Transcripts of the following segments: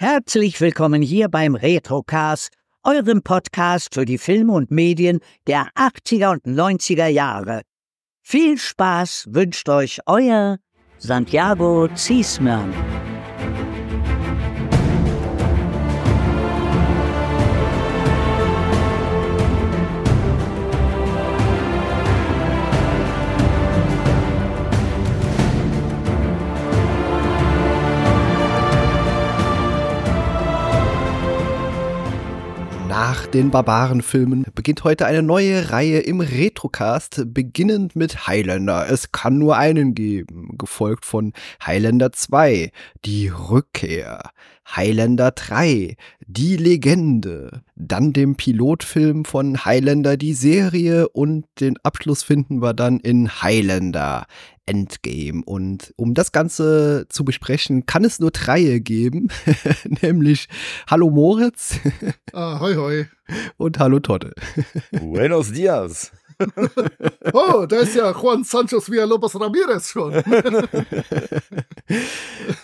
Herzlich willkommen hier beim Retrocast, eurem Podcast für die Filme und Medien der 80er und 90er Jahre. Viel Spaß wünscht euch euer Santiago Ziesmann. Nach den Barbarenfilmen beginnt heute eine neue Reihe im Retrocast, beginnend mit Highlander. Es kann nur einen geben, gefolgt von Highlander 2, die Rückkehr, Highlander 3, die Legende, dann dem Pilotfilm von Highlander die Serie. Und den Abschluss finden wir dann in Highlander Endgame. Und um das Ganze zu besprechen, kann es nur drei geben, nämlich Hallo Moritz. Ah, hoi hoi. Und Hallo Totte. Buenos dias. Oh, da ist ja Juan Sanchez Villalobos Ramirez schon.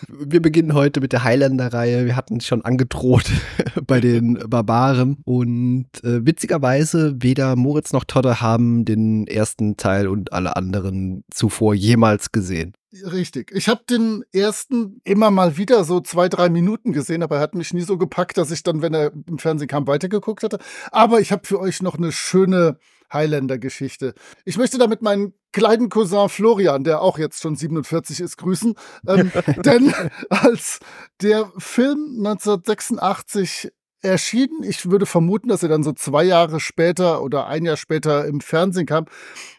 Wir beginnen heute mit der Highlander-Reihe. Wir hatten es schon angedroht bei den Barbaren. Und äh, witzigerweise, weder Moritz noch Todde haben den ersten Teil und alle anderen zuvor jemals gesehen. Richtig. Ich habe den ersten immer mal wieder so zwei, drei Minuten gesehen, aber er hat mich nie so gepackt, dass ich dann, wenn er im Fernsehen kam, weitergeguckt hatte. Aber ich habe für euch noch eine schöne Highlander-Geschichte. Ich möchte damit meinen kleinen Cousin Florian, der auch jetzt schon 47 ist, grüßen. Ähm, denn als der Film 1986 erschienen. Ich würde vermuten, dass er dann so zwei Jahre später oder ein Jahr später im Fernsehen kam.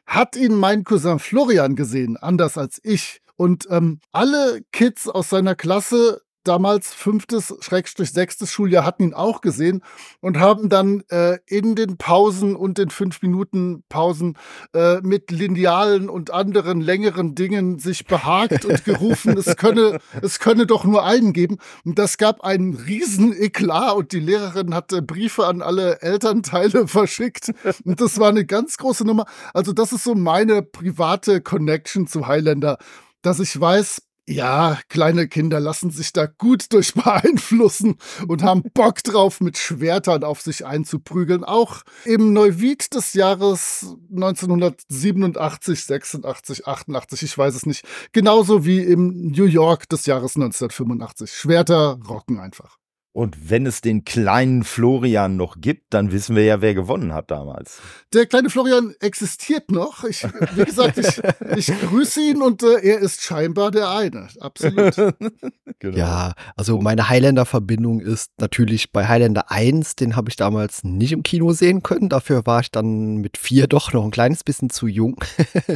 Hat ihn mein Cousin Florian gesehen, anders als ich. Und ähm, alle Kids aus seiner Klasse damals fünftes, Schrägstrich sechstes Schuljahr hatten ihn auch gesehen und haben dann äh, in den Pausen und den fünf Minuten Pausen äh, mit Linealen und anderen längeren Dingen sich behagt und gerufen, es könne, es könne doch nur einen geben. Und das gab einen riesen Eklat und die Lehrerin hatte Briefe an alle Elternteile verschickt. Und das war eine ganz große Nummer. Also das ist so meine private Connection zu Highlander dass ich weiß, ja, kleine Kinder lassen sich da gut durch beeinflussen und haben Bock drauf, mit Schwertern auf sich einzuprügeln. Auch im Neuwied des Jahres 1987, 86, 88, ich weiß es nicht. Genauso wie im New York des Jahres 1985. Schwerter rocken einfach. Und wenn es den kleinen Florian noch gibt, dann wissen wir ja, wer gewonnen hat damals. Der kleine Florian existiert noch. Ich, wie gesagt, ich, ich grüße ihn und äh, er ist scheinbar der eine. Absolut. genau. Ja, also meine Highlander-Verbindung ist natürlich bei Highlander 1, den habe ich damals nicht im Kino sehen können. Dafür war ich dann mit vier doch noch ein kleines bisschen zu jung.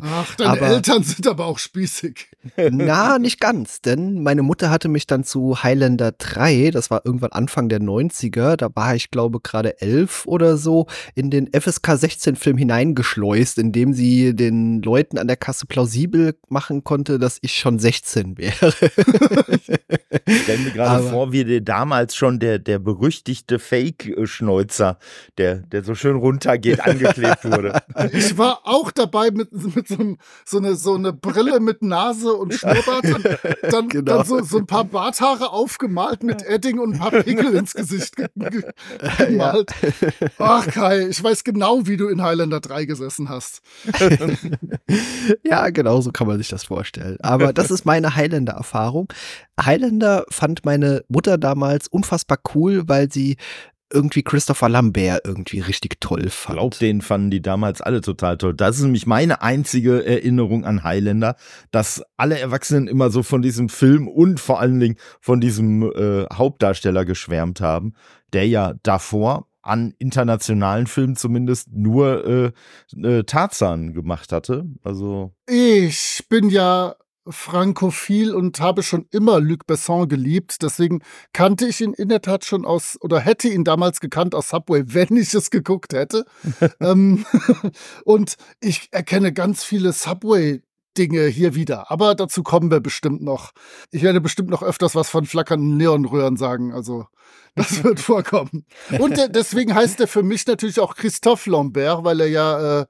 Ach, deine aber, Eltern sind aber auch spießig. Na, nicht ganz, denn meine Mutter hatte mich dann zu Highlander 3, das war irgendwann Anfang der 90er, da war ich glaube gerade elf oder so, in den FSK 16 Film hineingeschleust, indem sie den Leuten an der Kasse plausibel machen konnte, dass ich schon 16 wäre. ich stelle mir gerade vor, wie der damals schon der, der berüchtigte Fake-Schnäuzer, der, der so schön runtergeht, angeklebt wurde. Ich war auch dabei mit, mit so, so, eine, so eine Brille mit Nase und Schnurrbart und dann, genau. dann so, so ein paar Barthaare aufgemalt mit Edding und ein paar Pickel ins Gesicht gemalt. Ach Kai, ich weiß genau, wie du in Highlander 3 gesessen hast. ja, genau so kann man sich das vorstellen. Aber das ist meine Highlander-Erfahrung. Highlander fand meine Mutter damals unfassbar cool, weil sie irgendwie Christopher Lambert irgendwie richtig toll fand. Ich glaube, den fanden die damals alle total toll. Das ist nämlich meine einzige Erinnerung an Highlander, dass alle Erwachsenen immer so von diesem Film und vor allen Dingen von diesem äh, Hauptdarsteller geschwärmt haben, der ja davor an internationalen Filmen zumindest nur äh, äh, Tarzan gemacht hatte. Also ich bin ja frankophil und habe schon immer Luc Besson geliebt. Deswegen kannte ich ihn in der Tat schon aus oder hätte ihn damals gekannt aus Subway, wenn ich es geguckt hätte. ähm, und ich erkenne ganz viele Subway Dinge hier wieder. Aber dazu kommen wir bestimmt noch. Ich werde bestimmt noch öfters was von flackernden Neonröhren sagen. Also, das wird vorkommen. Und deswegen heißt er für mich natürlich auch Christophe Lambert, weil er ja äh,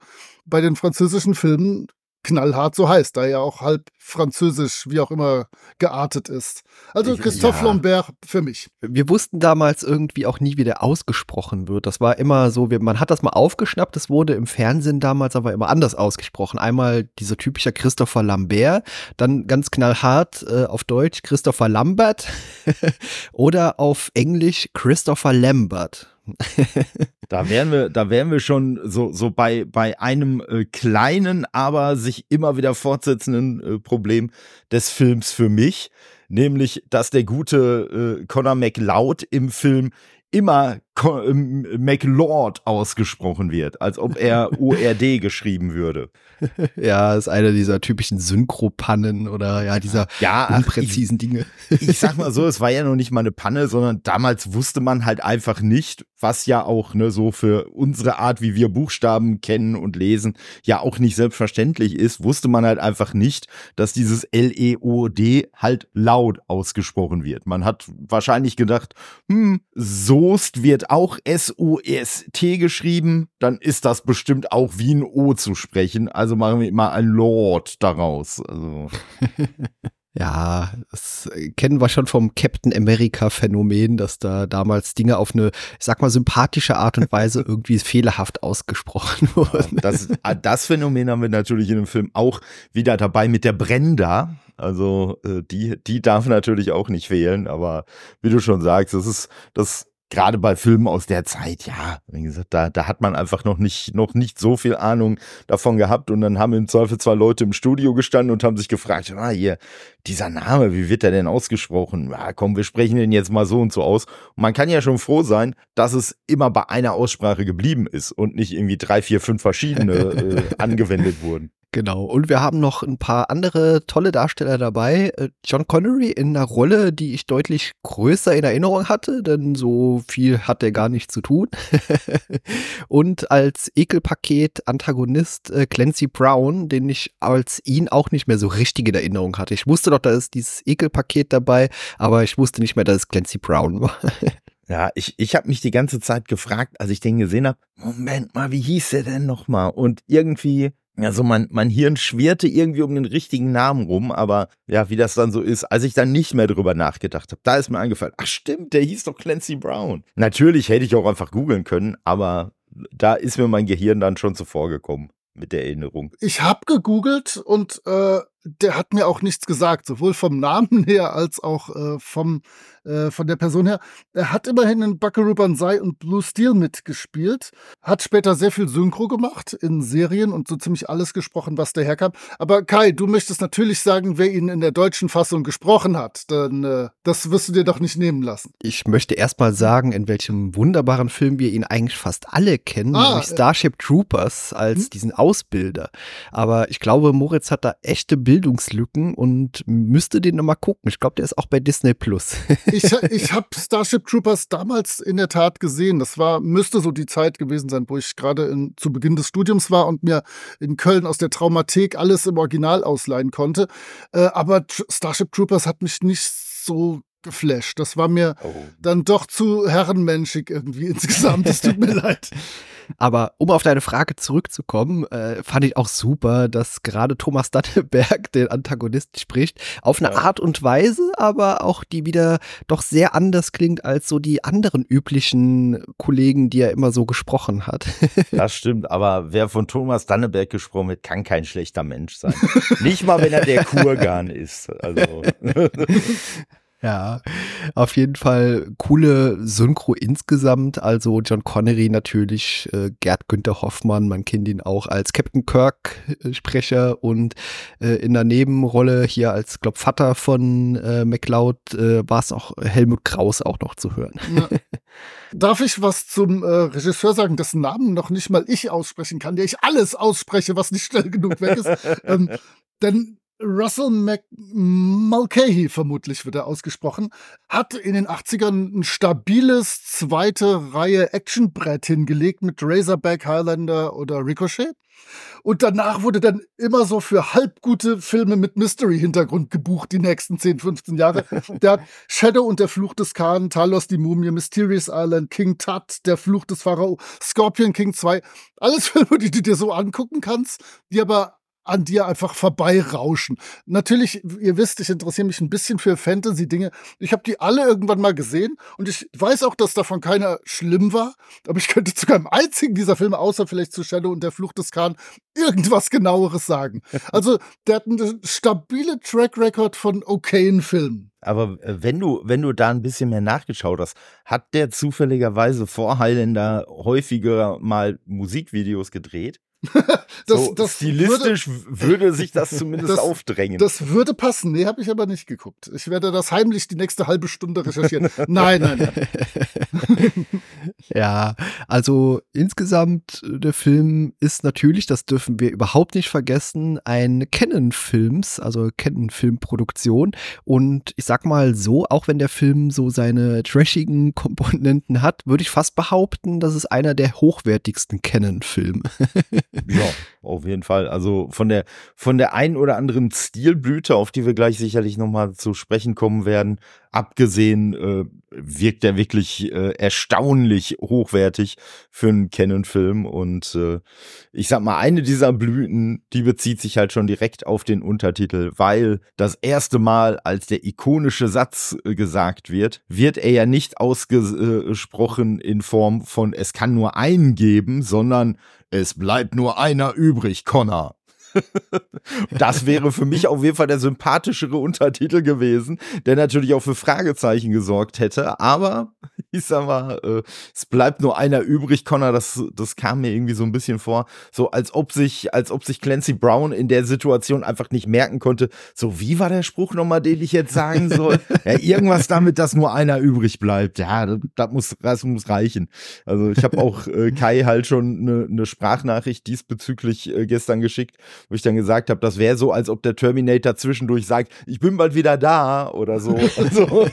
bei den französischen Filmen knallhart so heißt, da er auch halb französisch, wie auch immer, geartet ist. Also Christophe ja. Lambert für mich. Wir wussten damals irgendwie auch nie, wie der ausgesprochen wird. Das war immer so, man hat das mal aufgeschnappt, das wurde im Fernsehen damals aber immer anders ausgesprochen. Einmal dieser typische Christopher Lambert, dann ganz knallhart äh, auf Deutsch Christopher Lambert oder auf Englisch Christopher Lambert. Da wären wir, da wären wir schon so, so bei, bei einem äh, kleinen, aber sich immer wieder fortsetzenden äh, Problem des Films für mich. Nämlich, dass der gute äh, Conor McLeod im Film immer McLord ausgesprochen wird, als ob er ORD geschrieben würde. Ja, ist einer dieser typischen Synchropannen oder ja, dieser ja, unpräzisen ach, ich, Dinge. Ich sag mal so, es war ja noch nicht mal eine Panne, sondern damals wusste man halt einfach nicht, was ja auch ne, so für unsere Art, wie wir Buchstaben kennen und lesen, ja auch nicht selbstverständlich ist, wusste man halt einfach nicht, dass dieses L-E-O-D halt laut ausgesprochen wird. Man hat wahrscheinlich gedacht, hm, Soest wird auch S-O-S-T geschrieben, dann ist das bestimmt auch wie ein O zu sprechen. Also machen wir immer ein Lord daraus. Also. Ja, das kennen wir schon vom Captain America Phänomen, dass da damals Dinge auf eine, ich sag mal, sympathische Art und Weise irgendwie fehlerhaft ausgesprochen wurden. Ja, das, ah, das Phänomen haben wir natürlich in dem Film auch wieder dabei mit der Brenda. Also äh, die, die darf natürlich auch nicht fehlen, aber wie du schon sagst, das ist, das gerade bei Filmen aus der Zeit, ja, wie gesagt, da, da hat man einfach noch nicht, noch nicht so viel Ahnung davon gehabt und dann haben im Zweifel zwei Leute im Studio gestanden und haben sich gefragt, ah, hier, dieser Name, wie wird der denn ausgesprochen? Ja, komm, wir sprechen den jetzt mal so und so aus. Und man kann ja schon froh sein, dass es immer bei einer Aussprache geblieben ist und nicht irgendwie drei, vier, fünf verschiedene äh, angewendet wurden. Genau. Und wir haben noch ein paar andere tolle Darsteller dabei. Äh, John Connery in einer Rolle, die ich deutlich größer in Erinnerung hatte, denn so viel hat er gar nicht zu tun. und als Ekelpaket Antagonist äh, Clancy Brown, den ich als ihn auch nicht mehr so richtig in Erinnerung hatte. Ich wusste doch, da ist dieses Ekelpaket dabei, aber ich wusste nicht mehr, dass es Clancy Brown war. Ja, ich, ich habe mich die ganze Zeit gefragt, als ich den gesehen habe, Moment mal, wie hieß der denn nochmal? Und irgendwie also mein, mein Hirn schwirrte irgendwie um den richtigen Namen rum, aber ja, wie das dann so ist, als ich dann nicht mehr drüber nachgedacht habe, da ist mir eingefallen, ach stimmt, der hieß doch Clancy Brown. Natürlich hätte ich auch einfach googeln können, aber da ist mir mein Gehirn dann schon zuvor gekommen mit der Erinnerung. Ich habe gegoogelt und äh, der hat mir auch nichts gesagt, sowohl vom Namen her als auch äh, vom, äh, von der Person her. Er hat immerhin in Buckaroo Banzai und Blue Steel mitgespielt, hat später sehr viel Synchro gemacht in Serien und so ziemlich alles gesprochen, was daherkam. Aber Kai, du möchtest natürlich sagen, wer ihn in der deutschen Fassung gesprochen hat, denn äh, das wirst du dir doch nicht nehmen lassen. Ich möchte erstmal sagen, in welchem wunderbaren Film wir ihn eigentlich fast alle kennen, ah, nämlich äh, Starship Troopers als hm? diesen Ausbilder. Aber ich glaube, Moritz hat da echte Bildungslücken und müsste den nochmal gucken. Ich glaube, der ist auch bei Disney Plus. ich ich habe Starship Troopers damals in der Tat gesehen. Das war, müsste so die Zeit gewesen sein, wo ich gerade zu Beginn des Studiums war und mir in Köln aus der Traumathek alles im Original ausleihen konnte. Äh, aber Starship Troopers hat mich nicht so geflasht. Das war mir oh. dann doch zu herrenmenschig irgendwie insgesamt. Es tut mir leid. Aber um auf deine Frage zurückzukommen, äh, fand ich auch super, dass gerade Thomas Dattelberg den Antagonist spricht. Auf eine ja. Art und Weise, aber auch die wieder doch sehr anders klingt als so die anderen üblichen Kollegen, die er immer so gesprochen hat. Das stimmt, aber wer von Thomas Danneberg gesprochen wird, kann kein schlechter Mensch sein. Nicht mal, wenn er der Kurgan ist. Also. Ja, auf jeden Fall coole Synchro insgesamt. Also John Connery natürlich, äh, Gerd Günther Hoffmann, man kennt ihn auch als Captain Kirk äh, Sprecher und äh, in der Nebenrolle hier als, glaub, Vater von äh, McLeod äh, war es auch Helmut Kraus auch noch zu hören. Ja. Darf ich was zum äh, Regisseur sagen, dessen Namen noch nicht mal ich aussprechen kann, der ich alles ausspreche, was nicht schnell genug weg ist? ähm, denn Russell Mc Mulcahy, vermutlich wird er ausgesprochen, hat in den 80ern ein stabiles zweite Reihe Actionbrett hingelegt mit Razorback, Highlander oder Ricochet. Und danach wurde dann immer so für halbgute Filme mit Mystery-Hintergrund gebucht, die nächsten 10, 15 Jahre. Der hat Shadow und der Fluch des Khan, Talos die Mumie, Mysterious Island, King Tut, der Fluch des Pharao, Scorpion King 2. Alles Filme, die du dir so angucken kannst, die aber an dir einfach vorbeirauschen. Natürlich, ihr wisst, ich interessiere mich ein bisschen für Fantasy-Dinge. Ich habe die alle irgendwann mal gesehen und ich weiß auch, dass davon keiner schlimm war. Aber ich könnte zu keinem einzigen dieser Filme, außer vielleicht zu Shadow und der Flucht des Khan, irgendwas genaueres sagen. Also, der hat eine stabile Track Record von okayen Filmen. Aber äh, wenn du, wenn du da ein bisschen mehr nachgeschaut hast, hat der zufälligerweise vor Highlander häufiger mal Musikvideos gedreht? das, so, das stilistisch würde, würde, sich das zumindest das, aufdrängen. Das würde passen. Nee, habe ich aber nicht geguckt. Ich werde das heimlich die nächste halbe Stunde recherchieren. nein, nein, nein. ja, also insgesamt, äh, der Film ist natürlich, das dürfen wir überhaupt nicht vergessen, ein Canon-Films, also Canon-Filmproduktion. Und ich sag mal so, auch wenn der Film so seine trashigen Komponenten hat, würde ich fast behaupten, das ist einer der hochwertigsten Canon-Filme. Ja, auf jeden Fall. Also von der, von der einen oder anderen Stilblüte, auf die wir gleich sicherlich nochmal zu sprechen kommen werden, abgesehen, äh, wirkt er wirklich äh, erstaunlich hochwertig für einen Canon-Film. Und äh, ich sag mal, eine dieser Blüten, die bezieht sich halt schon direkt auf den Untertitel, weil das erste Mal, als der ikonische Satz äh, gesagt wird, wird er ja nicht ausgesprochen in Form von es kann nur einen geben, sondern es bleibt nur einer übrig, Connor. das wäre für mich auf jeden Fall der sympathischere Untertitel gewesen, der natürlich auch für Fragezeichen gesorgt hätte. Aber ich sag mal, äh, es bleibt nur einer übrig, Connor. Das, das kam mir irgendwie so ein bisschen vor, so als ob sich, als ob sich Clancy Brown in der Situation einfach nicht merken konnte. So, wie war der Spruch nochmal, den ich jetzt sagen soll? ja, irgendwas damit, dass nur einer übrig bleibt. Ja, das, das muss, das muss reichen. Also ich habe auch äh, Kai halt schon eine ne Sprachnachricht diesbezüglich äh, gestern geschickt wo ich dann gesagt habe, das wäre so, als ob der Terminator zwischendurch sagt, ich bin bald wieder da oder so. also.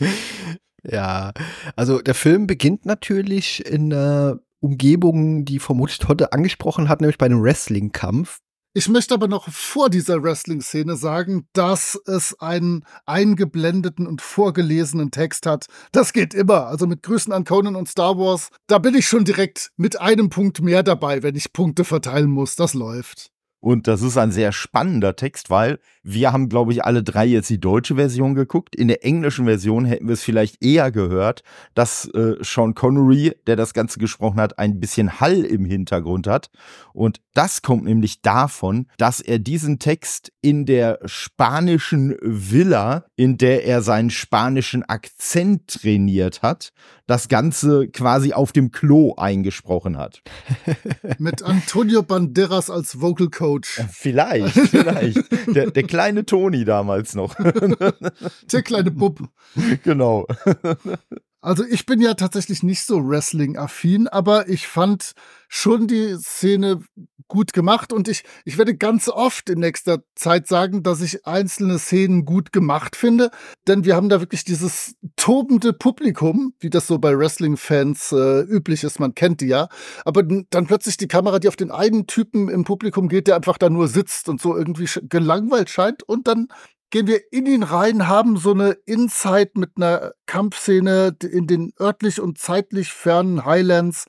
ja, also der Film beginnt natürlich in einer Umgebung, die vermutlich Totte angesprochen hat, nämlich bei einem Wrestling-Kampf. Ich möchte aber noch vor dieser Wrestling-Szene sagen, dass es einen eingeblendeten und vorgelesenen Text hat. Das geht immer. Also mit Grüßen an Conan und Star Wars, da bin ich schon direkt mit einem Punkt mehr dabei, wenn ich Punkte verteilen muss. Das läuft. Und das ist ein sehr spannender Text, weil wir haben, glaube ich, alle drei jetzt die deutsche Version geguckt. In der englischen Version hätten wir es vielleicht eher gehört, dass äh, Sean Connery, der das Ganze gesprochen hat, ein bisschen Hall im Hintergrund hat. Und das kommt nämlich davon, dass er diesen Text in der spanischen Villa, in der er seinen spanischen Akzent trainiert hat, das Ganze quasi auf dem Klo eingesprochen hat. Mit Antonio Banderas als Vocal Coach. Vielleicht, vielleicht. Der, der kleine Toni damals noch. Der kleine Bub. Genau. Also ich bin ja tatsächlich nicht so Wrestling-affin, aber ich fand schon die Szene gut gemacht und ich, ich werde ganz oft in nächster Zeit sagen, dass ich einzelne Szenen gut gemacht finde, denn wir haben da wirklich dieses tobende Publikum, wie das so bei Wrestling-Fans äh, üblich ist, man kennt die ja, aber dann plötzlich die Kamera, die auf den einen Typen im Publikum geht, der einfach da nur sitzt und so irgendwie gelangweilt scheint und dann gehen wir in ihn rein, haben so eine Insight mit einer Kampfszene in den örtlich und zeitlich fernen Highlands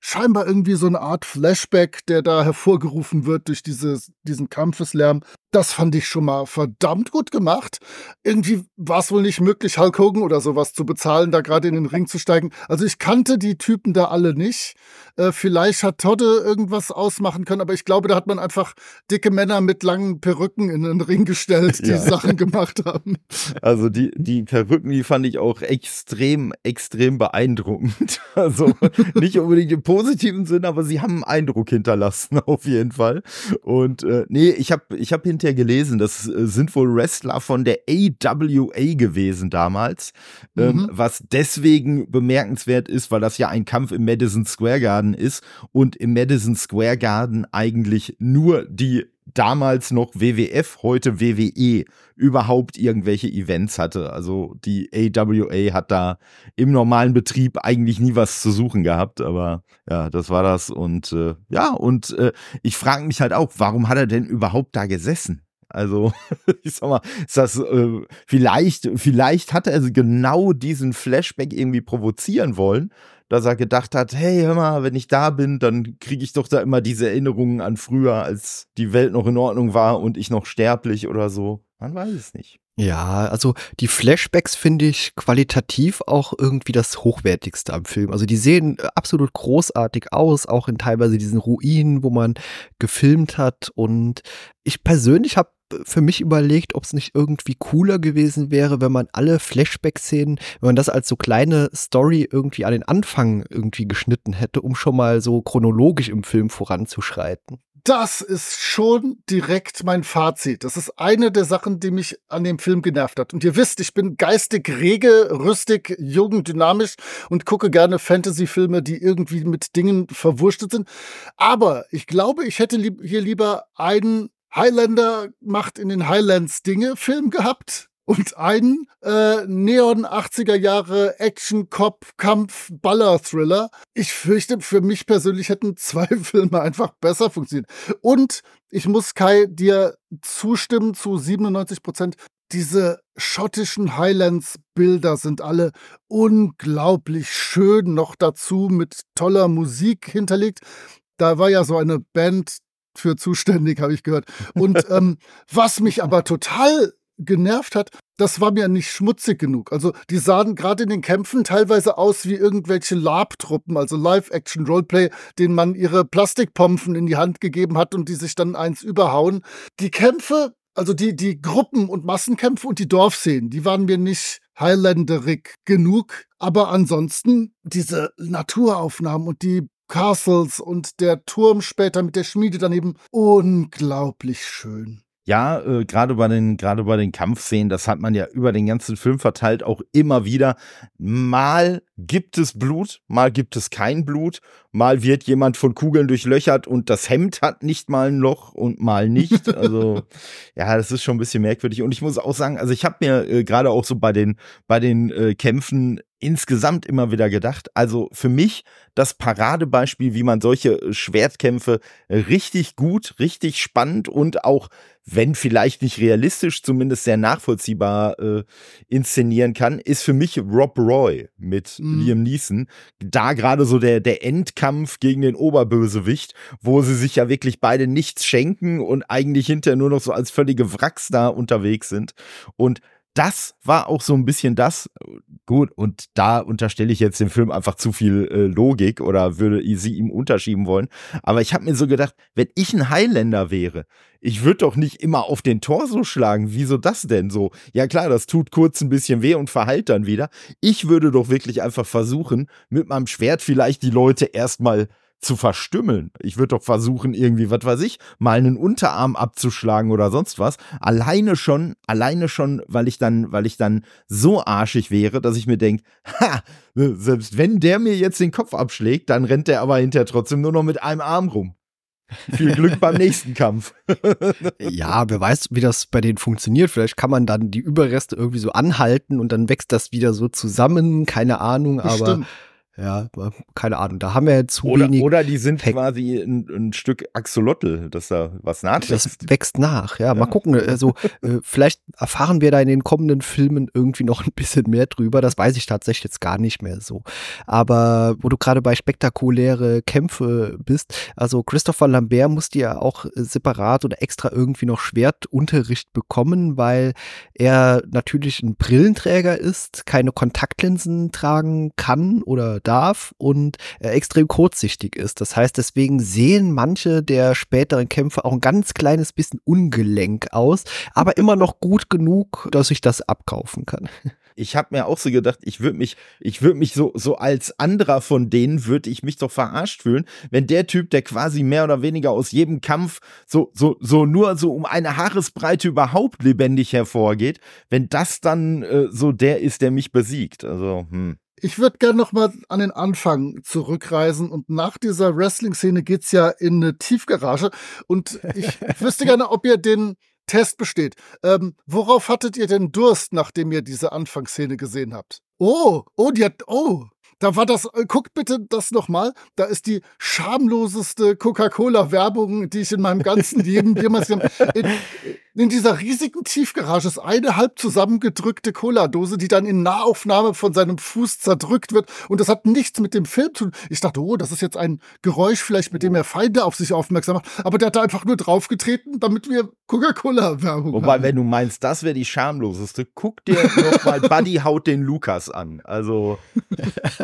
scheinbar irgendwie so eine Art Flashback, der da hervorgerufen wird durch dieses, diesen Kampfeslärm. Das fand ich schon mal verdammt gut gemacht. Irgendwie war es wohl nicht möglich, Hulk Hogan oder sowas zu bezahlen, da gerade in den Ring zu steigen. Also ich kannte die Typen da alle nicht. Äh, vielleicht hat Todde irgendwas ausmachen können, aber ich glaube, da hat man einfach dicke Männer mit langen Perücken in den Ring gestellt, die ja. Sachen gemacht haben. Also die, die Perücken, die fand ich auch extrem, extrem beeindruckend. Also nicht unbedingt im positiven Sinn, aber sie haben einen Eindruck hinterlassen, auf jeden Fall. Und äh, nee, ich habe ich hab hinterher gelesen, das äh, sind wohl Wrestler von der AWA gewesen damals, ähm, mhm. ähm, was deswegen bemerkenswert ist, weil das ja ein Kampf im Madison Square Garden ist und im Madison Square Garden eigentlich nur die damals noch WWF, heute WWE überhaupt irgendwelche Events hatte. Also die AWA hat da im normalen Betrieb eigentlich nie was zu suchen gehabt, aber ja, das war das und äh, ja, und äh, ich frage mich halt auch, warum hat er denn überhaupt da gesessen? Also, ich sag mal, ist das äh, vielleicht, vielleicht hat er genau diesen Flashback irgendwie provozieren wollen, dass er gedacht hat, hey, hör mal, wenn ich da bin, dann kriege ich doch da immer diese Erinnerungen an früher, als die Welt noch in Ordnung war und ich noch sterblich oder so. Man weiß es nicht. Ja, also die Flashbacks finde ich qualitativ auch irgendwie das Hochwertigste am Film. Also die sehen absolut großartig aus, auch in teilweise diesen Ruinen, wo man gefilmt hat. Und ich persönlich habe für mich überlegt, ob es nicht irgendwie cooler gewesen wäre, wenn man alle Flashback-Szenen, wenn man das als so kleine Story irgendwie an den Anfang irgendwie geschnitten hätte, um schon mal so chronologisch im Film voranzuschreiten. Das ist schon direkt mein Fazit. Das ist eine der Sachen, die mich an dem Film genervt hat. Und ihr wisst, ich bin geistig rege, rüstig, jung, dynamisch und gucke gerne Fantasy-Filme, die irgendwie mit Dingen verwurstet sind. Aber ich glaube, ich hätte hier lieber einen Highlander macht in den Highlands Dinge Film gehabt und einen äh, Neon 80er Jahre Action Cop Kampf Baller Thriller. Ich fürchte, für mich persönlich hätten zwei Filme einfach besser funktioniert. Und ich muss Kai dir zustimmen zu 97 Prozent. Diese schottischen Highlands Bilder sind alle unglaublich schön, noch dazu mit toller Musik hinterlegt. Da war ja so eine Band für zuständig, habe ich gehört. Und ähm, was mich aber total genervt hat, das war mir nicht schmutzig genug. Also die sahen gerade in den Kämpfen teilweise aus wie irgendwelche Lab-Truppen, also Live-Action-Roleplay, denen man ihre Plastikpompen in die Hand gegeben hat und die sich dann eins überhauen. Die Kämpfe, also die, die Gruppen- und Massenkämpfe und die Dorfszenen, die waren mir nicht Highlanderig genug. Aber ansonsten diese Naturaufnahmen und die Castles und der Turm später mit der Schmiede daneben. Unglaublich schön. Ja, äh, gerade bei den gerade bei den Kampfszenen, das hat man ja über den ganzen Film verteilt auch immer wieder. Mal gibt es Blut, mal gibt es kein Blut, mal wird jemand von Kugeln durchlöchert und das Hemd hat nicht mal ein Loch und mal nicht. Also ja, das ist schon ein bisschen merkwürdig. Und ich muss auch sagen, also ich habe mir äh, gerade auch so bei den bei den äh, Kämpfen insgesamt immer wieder gedacht. Also für mich das Paradebeispiel, wie man solche äh, Schwertkämpfe richtig gut, richtig spannend und auch, wenn vielleicht nicht realistisch, zumindest sehr nachvollziehbar äh, inszenieren kann, ist für mich Rob Roy mit mhm. Liam Neeson. Da gerade so der, der Endkampf gegen den Oberbösewicht, wo sie sich ja wirklich beide nichts schenken und eigentlich hinterher nur noch so als völlige Wracks da unterwegs sind. Und das war auch so ein bisschen das. Gut, und da unterstelle ich jetzt dem Film einfach zu viel äh, Logik oder würde sie ihm unterschieben wollen. Aber ich habe mir so gedacht, wenn ich ein Highlander wäre, ich würde doch nicht immer auf den Torso schlagen. Wieso das denn so? Ja klar, das tut kurz ein bisschen weh und verheilt dann wieder. Ich würde doch wirklich einfach versuchen, mit meinem Schwert vielleicht die Leute erstmal zu verstümmeln. Ich würde doch versuchen, irgendwie, was weiß ich, mal einen Unterarm abzuschlagen oder sonst was. Alleine schon, alleine schon, weil ich dann, weil ich dann so arschig wäre, dass ich mir denke, ha, ne, selbst wenn der mir jetzt den Kopf abschlägt, dann rennt der aber hinterher trotzdem nur noch mit einem Arm rum. Viel Glück beim nächsten Kampf. ja, wer weiß, wie das bei denen funktioniert. Vielleicht kann man dann die Überreste irgendwie so anhalten und dann wächst das wieder so zusammen. Keine Ahnung, Bestimmt. aber ja, keine Ahnung. Da haben wir jetzt zu oder, wenig. Oder die sind Pack. quasi ein, ein, Stück Axolotl, dass da was nachwächst. Das wächst nach, ja. ja. Mal gucken. Also, äh, vielleicht erfahren wir da in den kommenden Filmen irgendwie noch ein bisschen mehr drüber. Das weiß ich tatsächlich jetzt gar nicht mehr so. Aber wo du gerade bei spektakuläre Kämpfe bist, also Christopher Lambert musste ja auch separat oder extra irgendwie noch Schwertunterricht bekommen, weil er natürlich ein Brillenträger ist, keine Kontaktlinsen tragen kann oder darf und äh, extrem kurzsichtig ist. Das heißt, deswegen sehen manche der späteren Kämpfe auch ein ganz kleines bisschen ungelenk aus, aber immer noch gut genug, dass ich das abkaufen kann. Ich habe mir auch so gedacht, ich würde mich, ich würde mich so, so als anderer von denen würde ich mich doch verarscht fühlen, wenn der Typ, der quasi mehr oder weniger aus jedem Kampf so, so, so nur so um eine Haaresbreite überhaupt lebendig hervorgeht, wenn das dann äh, so der ist, der mich besiegt. Also, hm. Ich würde gerne noch mal an den Anfang zurückreisen und nach dieser Wrestling-Szene geht's ja in eine Tiefgarage und ich wüsste gerne, ob ihr den Test besteht. Ähm, worauf hattet ihr denn Durst, nachdem ihr diese Anfangsszene gesehen habt? Oh, oh, die hat, oh, da war das, äh, guckt bitte das nochmal. Da ist die schamloseste Coca-Cola-Werbung, die ich in meinem ganzen Leben jemals gesehen habe. in dieser riesigen Tiefgarage ist eine halb zusammengedrückte Cola-Dose, die dann in Nahaufnahme von seinem Fuß zerdrückt wird. Und das hat nichts mit dem Film zu tun. Ich dachte, oh, das ist jetzt ein Geräusch vielleicht, mit dem er Feinde auf sich aufmerksam macht. Aber der hat da einfach nur draufgetreten, damit wir Coca-Cola-Werbung haben. Wobei, wenn du meinst, das wäre die schamloseste, guck dir noch mal Buddy haut den Lukas an. Also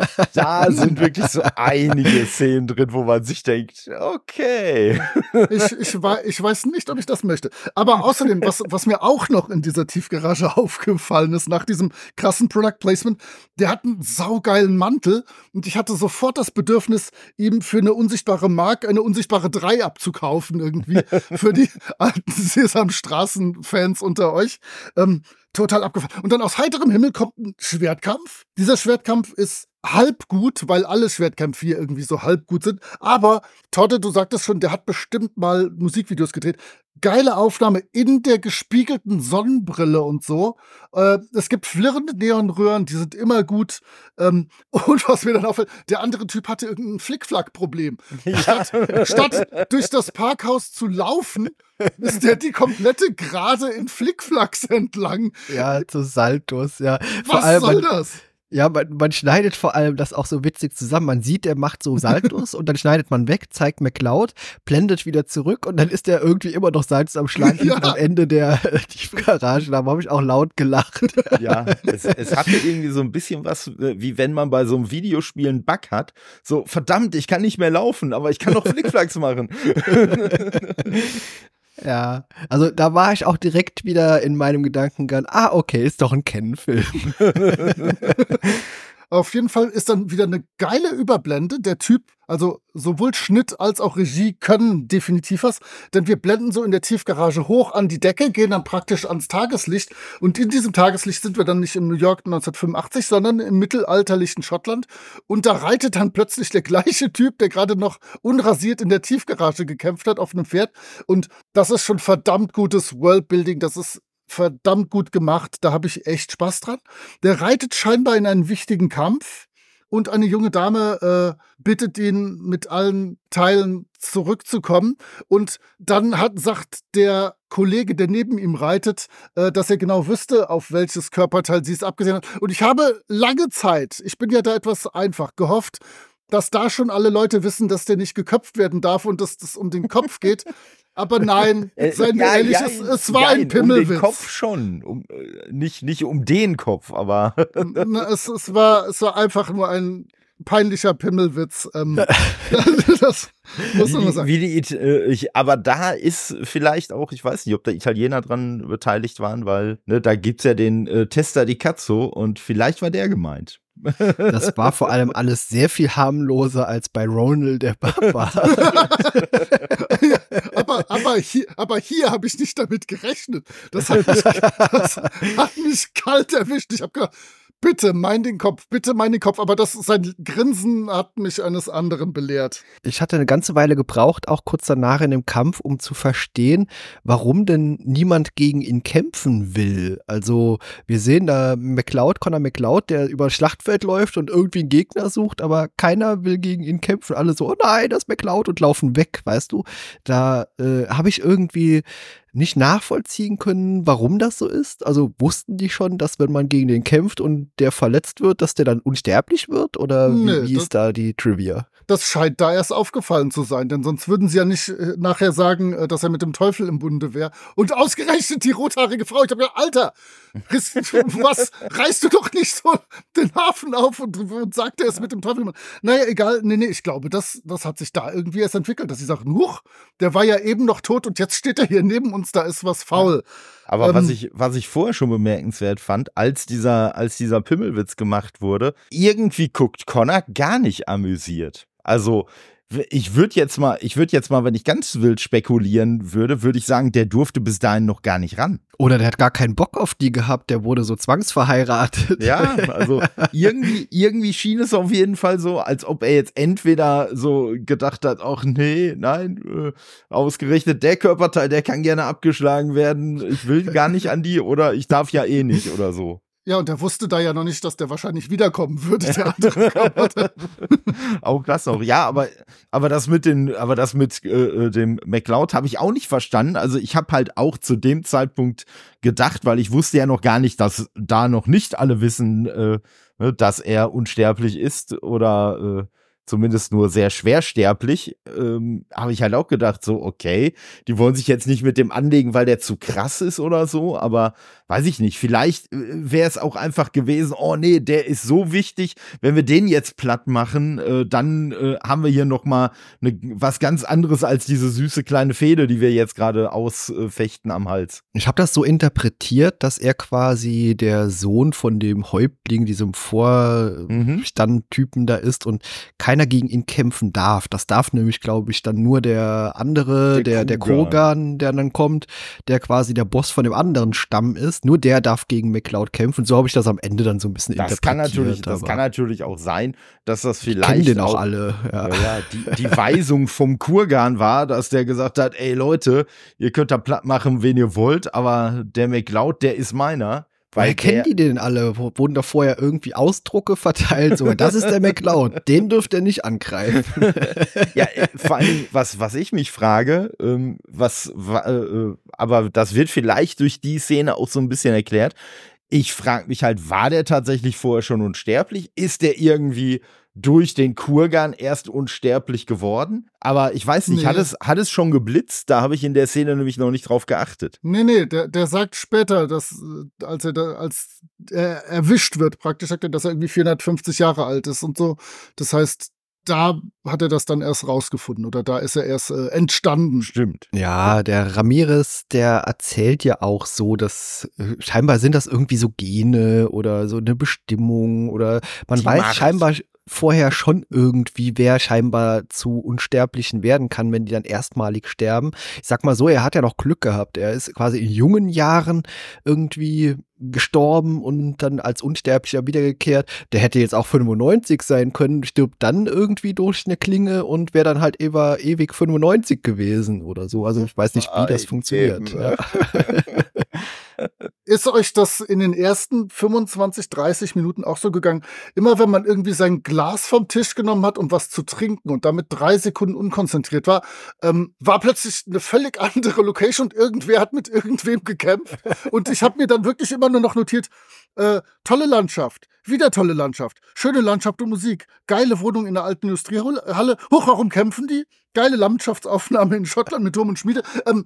da sind wirklich so einige Szenen drin, wo man sich denkt, okay. Ich, ich, ich weiß nicht, ob ich das möchte. Aber außerdem, was, was mir auch noch in dieser Tiefgarage aufgefallen ist, nach diesem krassen Product Placement, der hat einen saugeilen Mantel und ich hatte sofort das Bedürfnis, ihm für eine unsichtbare Mark eine unsichtbare 3 abzukaufen irgendwie. für die alten Sesamstraßen-Fans unter euch. Ähm, total abgefahren. Und dann aus heiterem Himmel kommt ein Schwertkampf. Dieser Schwertkampf ist halb gut, weil alle Schwertkämpfe hier irgendwie so halb gut sind. Aber Todde, du sagtest schon, der hat bestimmt mal Musikvideos gedreht. Geile Aufnahme in der gespiegelten Sonnenbrille und so. Äh, es gibt flirrende Neonröhren, die sind immer gut. Ähm, und was mir dann auffällt, der andere Typ hatte irgendein Flickflack-Problem. Ja. Statt, statt durch das Parkhaus zu laufen, ist der die komplette Gerade in Flickflacks entlang. Ja, zu Saltos, ja. Was soll das? Ja, man, man, schneidet vor allem das auch so witzig zusammen. Man sieht, er macht so Saltos und dann schneidet man weg, zeigt McCloud, blendet wieder zurück und dann ist er irgendwie immer noch Saltos am Schlag ja. am Ende der Tiefgarage. Da habe ich auch laut gelacht. Ja, es, es hatte irgendwie so ein bisschen was, äh, wie wenn man bei so einem Videospiel einen Bug hat. So, verdammt, ich kann nicht mehr laufen, aber ich kann noch Flickflacks machen. Ja, also da war ich auch direkt wieder in meinem Gedankengang, ah, okay, ist doch ein Ken-Film. Auf jeden Fall ist dann wieder eine geile Überblende. Der Typ, also sowohl Schnitt als auch Regie können definitiv was, denn wir blenden so in der Tiefgarage hoch an die Decke, gehen dann praktisch ans Tageslicht und in diesem Tageslicht sind wir dann nicht in New York 1985, sondern im mittelalterlichen Schottland und da reitet dann plötzlich der gleiche Typ, der gerade noch unrasiert in der Tiefgarage gekämpft hat auf einem Pferd und das ist schon verdammt gutes Worldbuilding, das ist verdammt gut gemacht. Da habe ich echt Spaß dran. Der reitet scheinbar in einen wichtigen Kampf und eine junge Dame äh, bittet ihn mit allen Teilen zurückzukommen. Und dann hat, sagt der Kollege, der neben ihm reitet, äh, dass er genau wüsste, auf welches Körperteil sie es abgesehen hat. Und ich habe lange Zeit, ich bin ja da etwas einfach, gehofft, dass da schon alle Leute wissen, dass der nicht geköpft werden darf und dass das um den Kopf geht. Aber nein, äh, seien wir ja, ehrlich, ja, es, es, war nein, ein Pimmelwitz. Um den Kopf schon, um, äh, nicht, nicht um den Kopf, aber. Na, es, es, war, es war einfach nur ein peinlicher Pimmelwitz. Ähm, das muss man sagen. Wie die, äh, ich, aber da ist vielleicht auch, ich weiß nicht, ob da Italiener dran beteiligt waren, weil ne, da es ja den äh, Tester di Cazzo und vielleicht war der gemeint. Das war vor allem alles sehr viel harmloser als bei Ronald der Barbar. ja, aber, aber hier, aber hier habe ich nicht damit gerechnet. Das hat mich, das hat mich kalt erwischt. Ich habe gedacht, bitte mein den Kopf, bitte mein den Kopf. Aber das, sein Grinsen hat mich eines anderen belehrt. Ich hatte eine ganze Weile gebraucht, auch kurz danach in dem Kampf, um zu verstehen, warum denn niemand gegen ihn kämpfen will. Also wir sehen da McLeod, Conor McLeod, der über das Schlachtfeld läuft und irgendwie einen Gegner sucht, aber keiner will gegen ihn kämpfen. Alle so, oh nein, das ist McLeod und laufen weg, weißt du. Da äh, habe ich irgendwie nicht nachvollziehen können, warum das so ist? Also wussten die schon, dass wenn man gegen den kämpft und der verletzt wird, dass der dann unsterblich wird? Oder wie, nee, wie ist da die Trivia? Das scheint da erst aufgefallen zu sein, denn sonst würden sie ja nicht äh, nachher sagen, äh, dass er mit dem Teufel im Bunde wäre. Und ausgerechnet die rothaarige Frau. Ich habe gedacht, Alter, was reißt du doch nicht so den Hafen auf und, und sagt er es mit dem Teufel? Naja, egal. Nee, nee, ich glaube, das, das hat sich da irgendwie erst entwickelt, dass sie sagen, huch, der war ja eben noch tot und jetzt steht er hier neben uns, da ist was faul. Aber ähm, was ich, was ich vorher schon bemerkenswert fand, als dieser, als dieser Pimmelwitz gemacht wurde, irgendwie guckt Connor gar nicht amüsiert. Also, ich würde jetzt mal, ich würde jetzt mal, wenn ich ganz wild spekulieren würde, würde ich sagen, der durfte bis dahin noch gar nicht ran. Oder der hat gar keinen Bock auf die gehabt, der wurde so zwangsverheiratet. Ja, also irgendwie, irgendwie schien es auf jeden Fall so, als ob er jetzt entweder so gedacht hat, ach nee, nein, äh, ausgerechnet der Körperteil, der kann gerne abgeschlagen werden, ich will gar nicht an die oder ich darf ja eh nicht oder so. Ja, und der wusste da ja noch nicht, dass der wahrscheinlich wiederkommen würde, der andere Auch das noch. Ja, aber, aber das mit den, aber das mit äh, äh dem McLeod habe ich auch nicht verstanden. Also ich habe halt auch zu dem Zeitpunkt gedacht, weil ich wusste ja noch gar nicht, dass da noch nicht alle wissen, äh, ne, dass er unsterblich ist oder äh, zumindest nur sehr schwersterblich, ähm, habe ich halt auch gedacht, so, okay, die wollen sich jetzt nicht mit dem anlegen, weil der zu krass ist oder so, aber weiß ich nicht, vielleicht äh, wäre es auch einfach gewesen, oh nee, der ist so wichtig, wenn wir den jetzt platt machen, äh, dann äh, haben wir hier noch mal ne, was ganz anderes als diese süße kleine Fehde, die wir jetzt gerade ausfechten am Hals. Ich habe das so interpretiert, dass er quasi der Sohn von dem Häuptling, diesem Vorstandtypen mhm. da ist und keiner gegen ihn kämpfen darf. Das darf nämlich, glaube ich, dann nur der andere, der, der, der Krogan, der dann kommt, der quasi der Boss von dem anderen Stamm ist. Nur der darf gegen McCloud kämpfen. So habe ich das am Ende dann so ein bisschen das interpretiert. Kann natürlich, das kann natürlich auch sein, dass das vielleicht. Den auch, auch alle. Ja. ja die, die Weisung vom Kurgan war, dass der gesagt hat: Ey Leute, ihr könnt da platt machen, wen ihr wollt, aber der McCloud, der ist meiner. Weil Woher kennen die den alle? Wurden da vorher irgendwie Ausdrucke verteilt? So, das ist der McLeod. Den dürft ihr nicht angreifen. ja, äh, vor allem, was, was ich mich frage, ähm, was, äh, äh, aber das wird vielleicht durch die Szene auch so ein bisschen erklärt. Ich frage mich halt, war der tatsächlich vorher schon unsterblich? Ist der irgendwie durch den Kurgan erst unsterblich geworden. Aber ich weiß nicht, nee. hat, es, hat es schon geblitzt? Da habe ich in der Szene nämlich noch nicht drauf geachtet. Nee, nee, der, der sagt später, dass, äh, als er da, als er erwischt wird, praktisch sagt er, dass er irgendwie 450 Jahre alt ist und so. Das heißt, da hat er das dann erst rausgefunden oder da ist er erst äh, entstanden. Stimmt. Ja, der Ramirez, der erzählt ja auch so, dass äh, scheinbar sind das irgendwie so Gene oder so eine Bestimmung oder man Die weiß Macht. scheinbar vorher schon irgendwie, wer scheinbar zu Unsterblichen werden kann, wenn die dann erstmalig sterben. Ich sag mal so, er hat ja noch Glück gehabt. Er ist quasi in jungen Jahren irgendwie gestorben und dann als Unsterblicher wiedergekehrt. Der hätte jetzt auch 95 sein können, stirbt dann irgendwie durch eine Klinge und wäre dann halt ever, ewig 95 gewesen oder so. Also ich weiß nicht, wie das funktioniert. Ja. Ist euch das in den ersten 25, 30 Minuten auch so gegangen? Immer wenn man irgendwie sein Glas vom Tisch genommen hat, um was zu trinken und damit drei Sekunden unkonzentriert war, ähm, war plötzlich eine völlig andere Location und irgendwer hat mit irgendwem gekämpft. Und ich habe mir dann wirklich immer nur noch notiert, äh, tolle Landschaft, wieder tolle Landschaft, schöne Landschaft und Musik, geile Wohnung in der alten Industriehalle. Hoch, warum kämpfen die? Geile Landschaftsaufnahme in Schottland mit Turm und Schmiede. Ähm,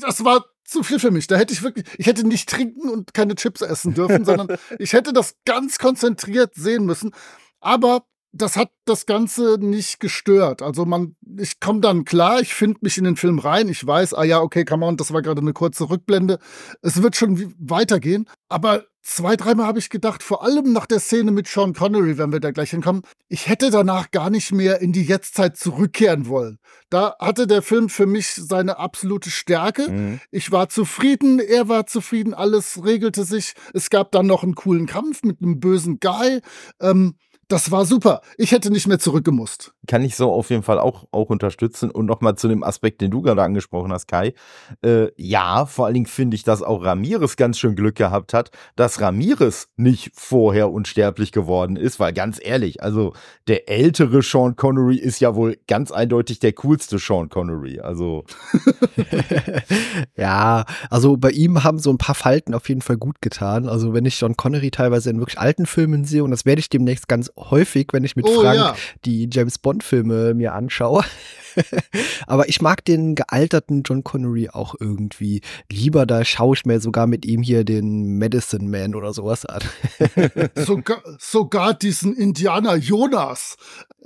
das war zu viel für mich. Da hätte ich wirklich, ich hätte nicht trinken und keine Chips essen dürfen, sondern ich hätte das ganz konzentriert sehen müssen. Aber das hat das Ganze nicht gestört. Also man, ich komme dann klar, ich finde mich in den Film rein, ich weiß, ah ja, okay, come on, das war gerade eine kurze Rückblende. Es wird schon weitergehen. Aber zwei, dreimal habe ich gedacht, vor allem nach der Szene mit Sean Connery, wenn wir da gleich hinkommen, ich hätte danach gar nicht mehr in die Jetztzeit zurückkehren wollen. Da hatte der Film für mich seine absolute Stärke. Mhm. Ich war zufrieden, er war zufrieden, alles regelte sich. Es gab dann noch einen coolen Kampf mit einem bösen Guy. Ähm, das war super. Ich hätte nicht mehr zurückgemusst. Kann ich so auf jeden Fall auch, auch unterstützen. Und nochmal zu dem Aspekt, den du gerade angesprochen hast, Kai. Äh, ja, vor allen Dingen finde ich, dass auch Ramirez ganz schön Glück gehabt hat, dass Ramirez nicht vorher unsterblich geworden ist, weil ganz ehrlich, also der ältere Sean Connery ist ja wohl ganz eindeutig der coolste Sean Connery. Also. ja, also bei ihm haben so ein paar Falten auf jeden Fall gut getan. Also wenn ich Sean Connery teilweise in wirklich alten Filmen sehe, und das werde ich demnächst ganz häufig, wenn ich mit oh, Frank ja. die James Bond-Filme mir anschaue. Aber ich mag den gealterten John Connery auch irgendwie lieber. Da schaue ich mir sogar mit ihm hier den Medicine Man oder sowas an. sogar, sogar diesen Indianer Jonas.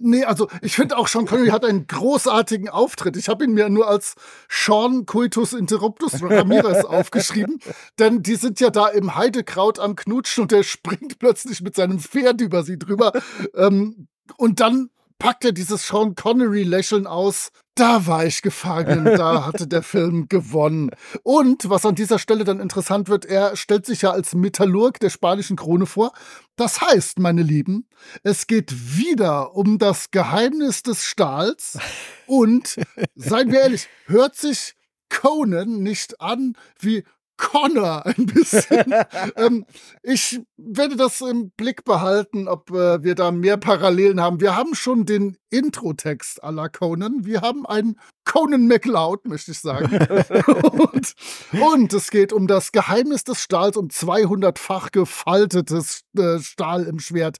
Nee, also ich finde auch Sean Connery hat einen großartigen Auftritt. Ich habe ihn mir nur als Sean Coitus Interruptus Ramirez aufgeschrieben, denn die sind ja da im Heidekraut am Knutschen und der springt plötzlich mit seinem Pferd über sie drüber. Ähm, und dann packt er dieses Sean Connery-Lächeln aus. Da war ich gefangen, da hatte der Film gewonnen. Und was an dieser Stelle dann interessant wird, er stellt sich ja als Metallurg der spanischen Krone vor. Das heißt, meine Lieben, es geht wieder um das Geheimnis des Stahls. Und, seien wir ehrlich, hört sich Conan nicht an wie Connor ein bisschen. ähm, ich werde das im Blick behalten, ob äh, wir da mehr Parallelen haben. Wir haben schon den Intro-Text à la Conan. Wir haben einen Conan McLeod, möchte ich sagen. und, und, es geht um das Geheimnis des Stahls, um 200-fach gefaltetes äh, Stahl im Schwert.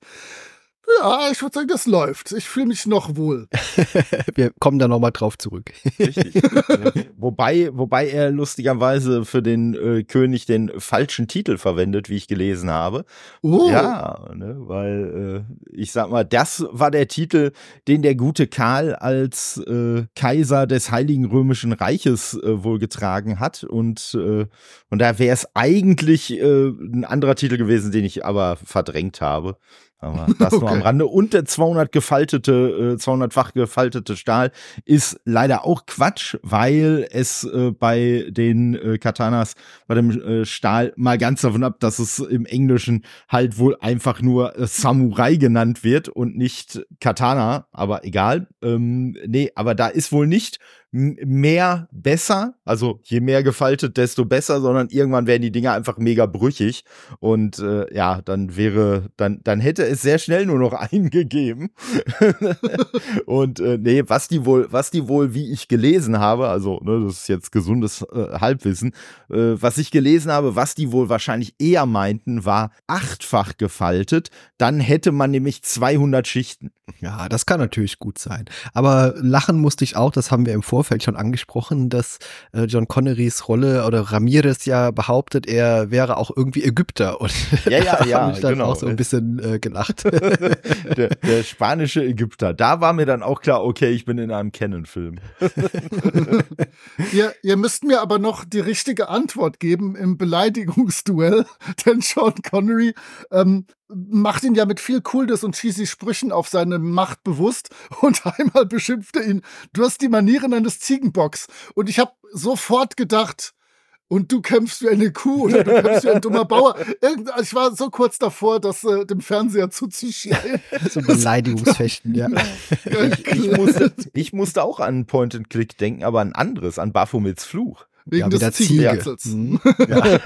Ja, ich würde sagen, das läuft. Ich fühle mich noch wohl. Wir kommen da nochmal drauf zurück. Richtig. wobei, wobei er lustigerweise für den äh, König den falschen Titel verwendet, wie ich gelesen habe. Oh. Ja, ne, weil äh, ich sag mal, das war der Titel, den der gute Karl als äh, Kaiser des Heiligen Römischen Reiches äh, wohl getragen hat. Und, äh, und da wäre es eigentlich äh, ein anderer Titel gewesen, den ich aber verdrängt habe. Aber das okay. nur am Rande. Und der 200 gefaltete, äh, 200-fach gefaltete Stahl ist leider auch Quatsch, weil es äh, bei den äh, Katanas, bei dem äh, Stahl mal ganz davon ab, dass es im Englischen halt wohl einfach nur äh, Samurai genannt wird und nicht Katana, aber egal. Ähm, nee, aber da ist wohl nicht mehr besser, also je mehr gefaltet, desto besser, sondern irgendwann werden die Dinger einfach mega brüchig und äh, ja, dann wäre, dann, dann hätte es sehr schnell nur noch eingegeben. und äh, nee, was die wohl, was die wohl, wie ich gelesen habe, also ne, das ist jetzt gesundes äh, Halbwissen, äh, was ich gelesen habe, was die wohl wahrscheinlich eher meinten, war achtfach gefaltet, dann hätte man nämlich 200 Schichten. Ja, das kann natürlich gut sein. Aber lachen musste ich auch, das haben wir im Vorfeld Vorfeld schon angesprochen, dass äh, John Connerys Rolle oder Ramirez ja behauptet, er wäre auch irgendwie Ägypter. Und ja, ja, ja, ich dann genau. auch so ein bisschen äh, gelacht. der, der, spanische Ägypter. Da war mir dann auch klar, okay, ich bin in einem Canon-Film. ihr, ihr müsst mir aber noch die richtige Antwort geben im Beleidigungsduell, denn John Connery ähm, macht ihn ja mit viel Coolness und cheesy Sprüchen auf seine Macht bewusst und einmal beschimpft er ihn, du hast die Manieren eines Ziegenbocks. Und ich habe sofort gedacht, und du kämpfst wie eine Kuh oder du kämpfst wie ein dummer Bauer. Irgend, also ich war so kurz davor, das äh, dem Fernseher zuzuschreien. So Beleidigungsfechten, ja. ich, ich, musste, ich musste auch an Point-and-Click denken, aber ein anderes, an Baphomets Fluch. Wegen ja, des Ziegenwetzels. Mhm. Ja.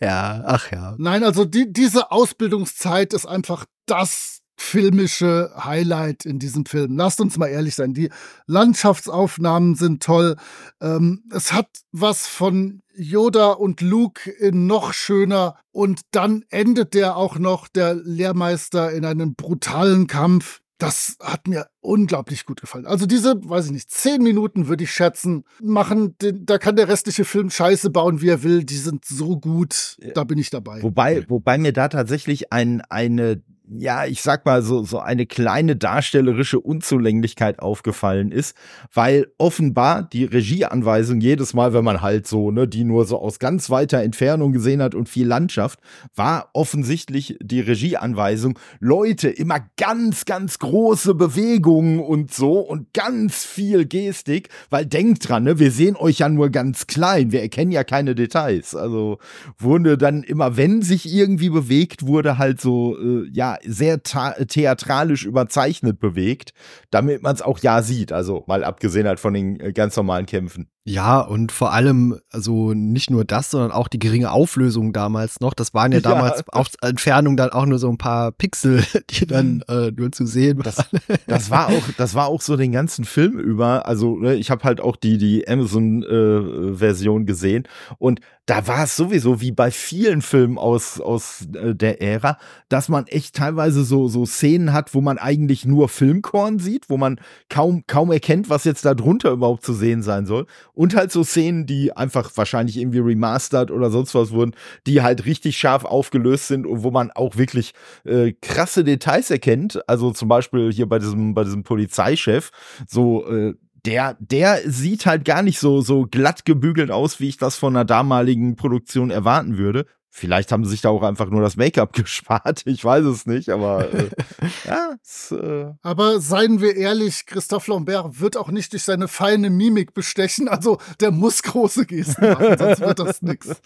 ja, ach ja. Nein, also die, diese Ausbildungszeit ist einfach das filmische Highlight in diesem Film. Lasst uns mal ehrlich sein. Die Landschaftsaufnahmen sind toll. Ähm, es hat was von Yoda und Luke in noch schöner. Und dann endet der auch noch, der Lehrmeister, in einem brutalen Kampf. Das hat mir unglaublich gut gefallen. Also diese, weiß ich nicht, zehn Minuten würde ich schätzen, machen, den, da kann der restliche Film Scheiße bauen, wie er will. Die sind so gut, da bin ich dabei. Wobei, wobei mir da tatsächlich ein, eine ja, ich sag mal, so, so eine kleine darstellerische Unzulänglichkeit aufgefallen ist, weil offenbar die Regieanweisung jedes Mal, wenn man halt so, ne, die nur so aus ganz weiter Entfernung gesehen hat und viel Landschaft, war offensichtlich die Regieanweisung, Leute, immer ganz, ganz große Bewegungen und so und ganz viel Gestik, weil denkt dran, ne, wir sehen euch ja nur ganz klein, wir erkennen ja keine Details. Also wurde dann immer, wenn sich irgendwie bewegt, wurde halt so, äh, ja, sehr theatralisch überzeichnet bewegt, damit man es auch ja sieht. Also mal abgesehen halt von den äh, ganz normalen Kämpfen. Ja, und vor allem, also nicht nur das, sondern auch die geringe Auflösung damals noch. Das waren ja damals ja. auf Entfernung dann auch nur so ein paar Pixel, die dann mhm. äh, nur zu sehen waren. Das, das, war auch, das war auch so den ganzen Film über. Also ne, ich habe halt auch die die Amazon-Version äh, gesehen und da war es sowieso wie bei vielen Filmen aus aus äh, der Ära, dass man echt teilweise so so Szenen hat, wo man eigentlich nur Filmkorn sieht, wo man kaum kaum erkennt, was jetzt da drunter überhaupt zu sehen sein soll und halt so Szenen, die einfach wahrscheinlich irgendwie remastered oder sonst was wurden, die halt richtig scharf aufgelöst sind und wo man auch wirklich äh, krasse Details erkennt. Also zum Beispiel hier bei diesem, bei diesem Polizeichef, so, äh, der, der sieht halt gar nicht so, so glatt gebügelt aus, wie ich das von einer damaligen Produktion erwarten würde. Vielleicht haben sie sich da auch einfach nur das Make-up gespart. Ich weiß es nicht, aber äh, ja. Es, äh aber seien wir ehrlich, Christophe Lambert wird auch nicht durch seine feine Mimik bestechen. Also der muss große Gesten machen, sonst wird das nix.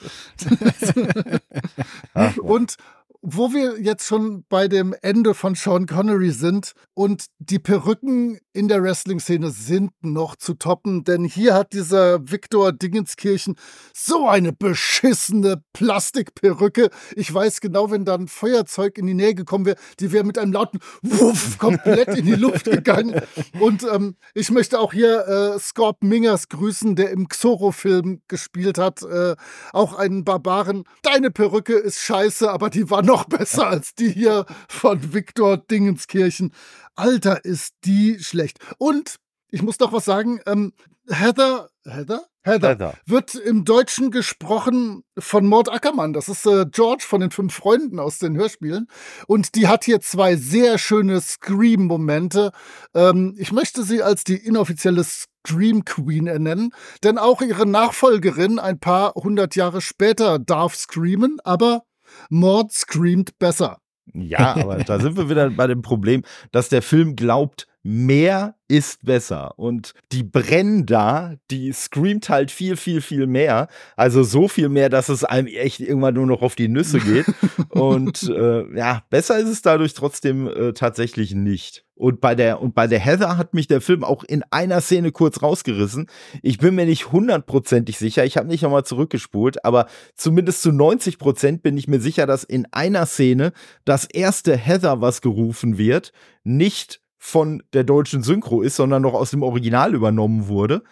und wo wir jetzt schon bei dem Ende von Sean Connery sind und die Perücken in der Wrestling-Szene sind noch zu toppen, denn hier hat dieser Viktor Dingenskirchen so eine beschissene Plastikperücke. Ich weiß genau, wenn da ein Feuerzeug in die Nähe gekommen wäre, die wäre mit einem lauten Wuff komplett in die Luft gegangen. Und ähm, ich möchte auch hier äh, Scorp Mingers grüßen, der im Xoro-Film gespielt hat. Äh, auch einen Barbaren. Deine Perücke ist scheiße, aber die war noch besser als die hier von Viktor Dingenskirchen. Alter, ist die schlecht. Und ich muss doch was sagen, ähm, Heather, Heather? Heather, Heather. wird im Deutschen gesprochen von Mord Ackermann. Das ist äh, George von den fünf Freunden aus den Hörspielen. Und die hat hier zwei sehr schöne Scream-Momente. Ähm, ich möchte sie als die inoffizielle Scream Queen ernennen, denn auch ihre Nachfolgerin ein paar hundert Jahre später darf screamen, aber Mord screamt besser. Ja, aber da sind wir wieder bei dem Problem, dass der Film glaubt, mehr ist besser. Und die Brenda, die screamt halt viel, viel, viel mehr. Also so viel mehr, dass es einem echt irgendwann nur noch auf die Nüsse geht. und äh, ja, besser ist es dadurch trotzdem äh, tatsächlich nicht. Und bei der, und bei der Heather hat mich der Film auch in einer Szene kurz rausgerissen. Ich bin mir nicht hundertprozentig sicher. Ich habe nicht nochmal zurückgespult, aber zumindest zu 90 Prozent bin ich mir sicher, dass in einer Szene das erste Heather, was gerufen wird, nicht von der deutschen Synchro ist, sondern noch aus dem Original übernommen wurde.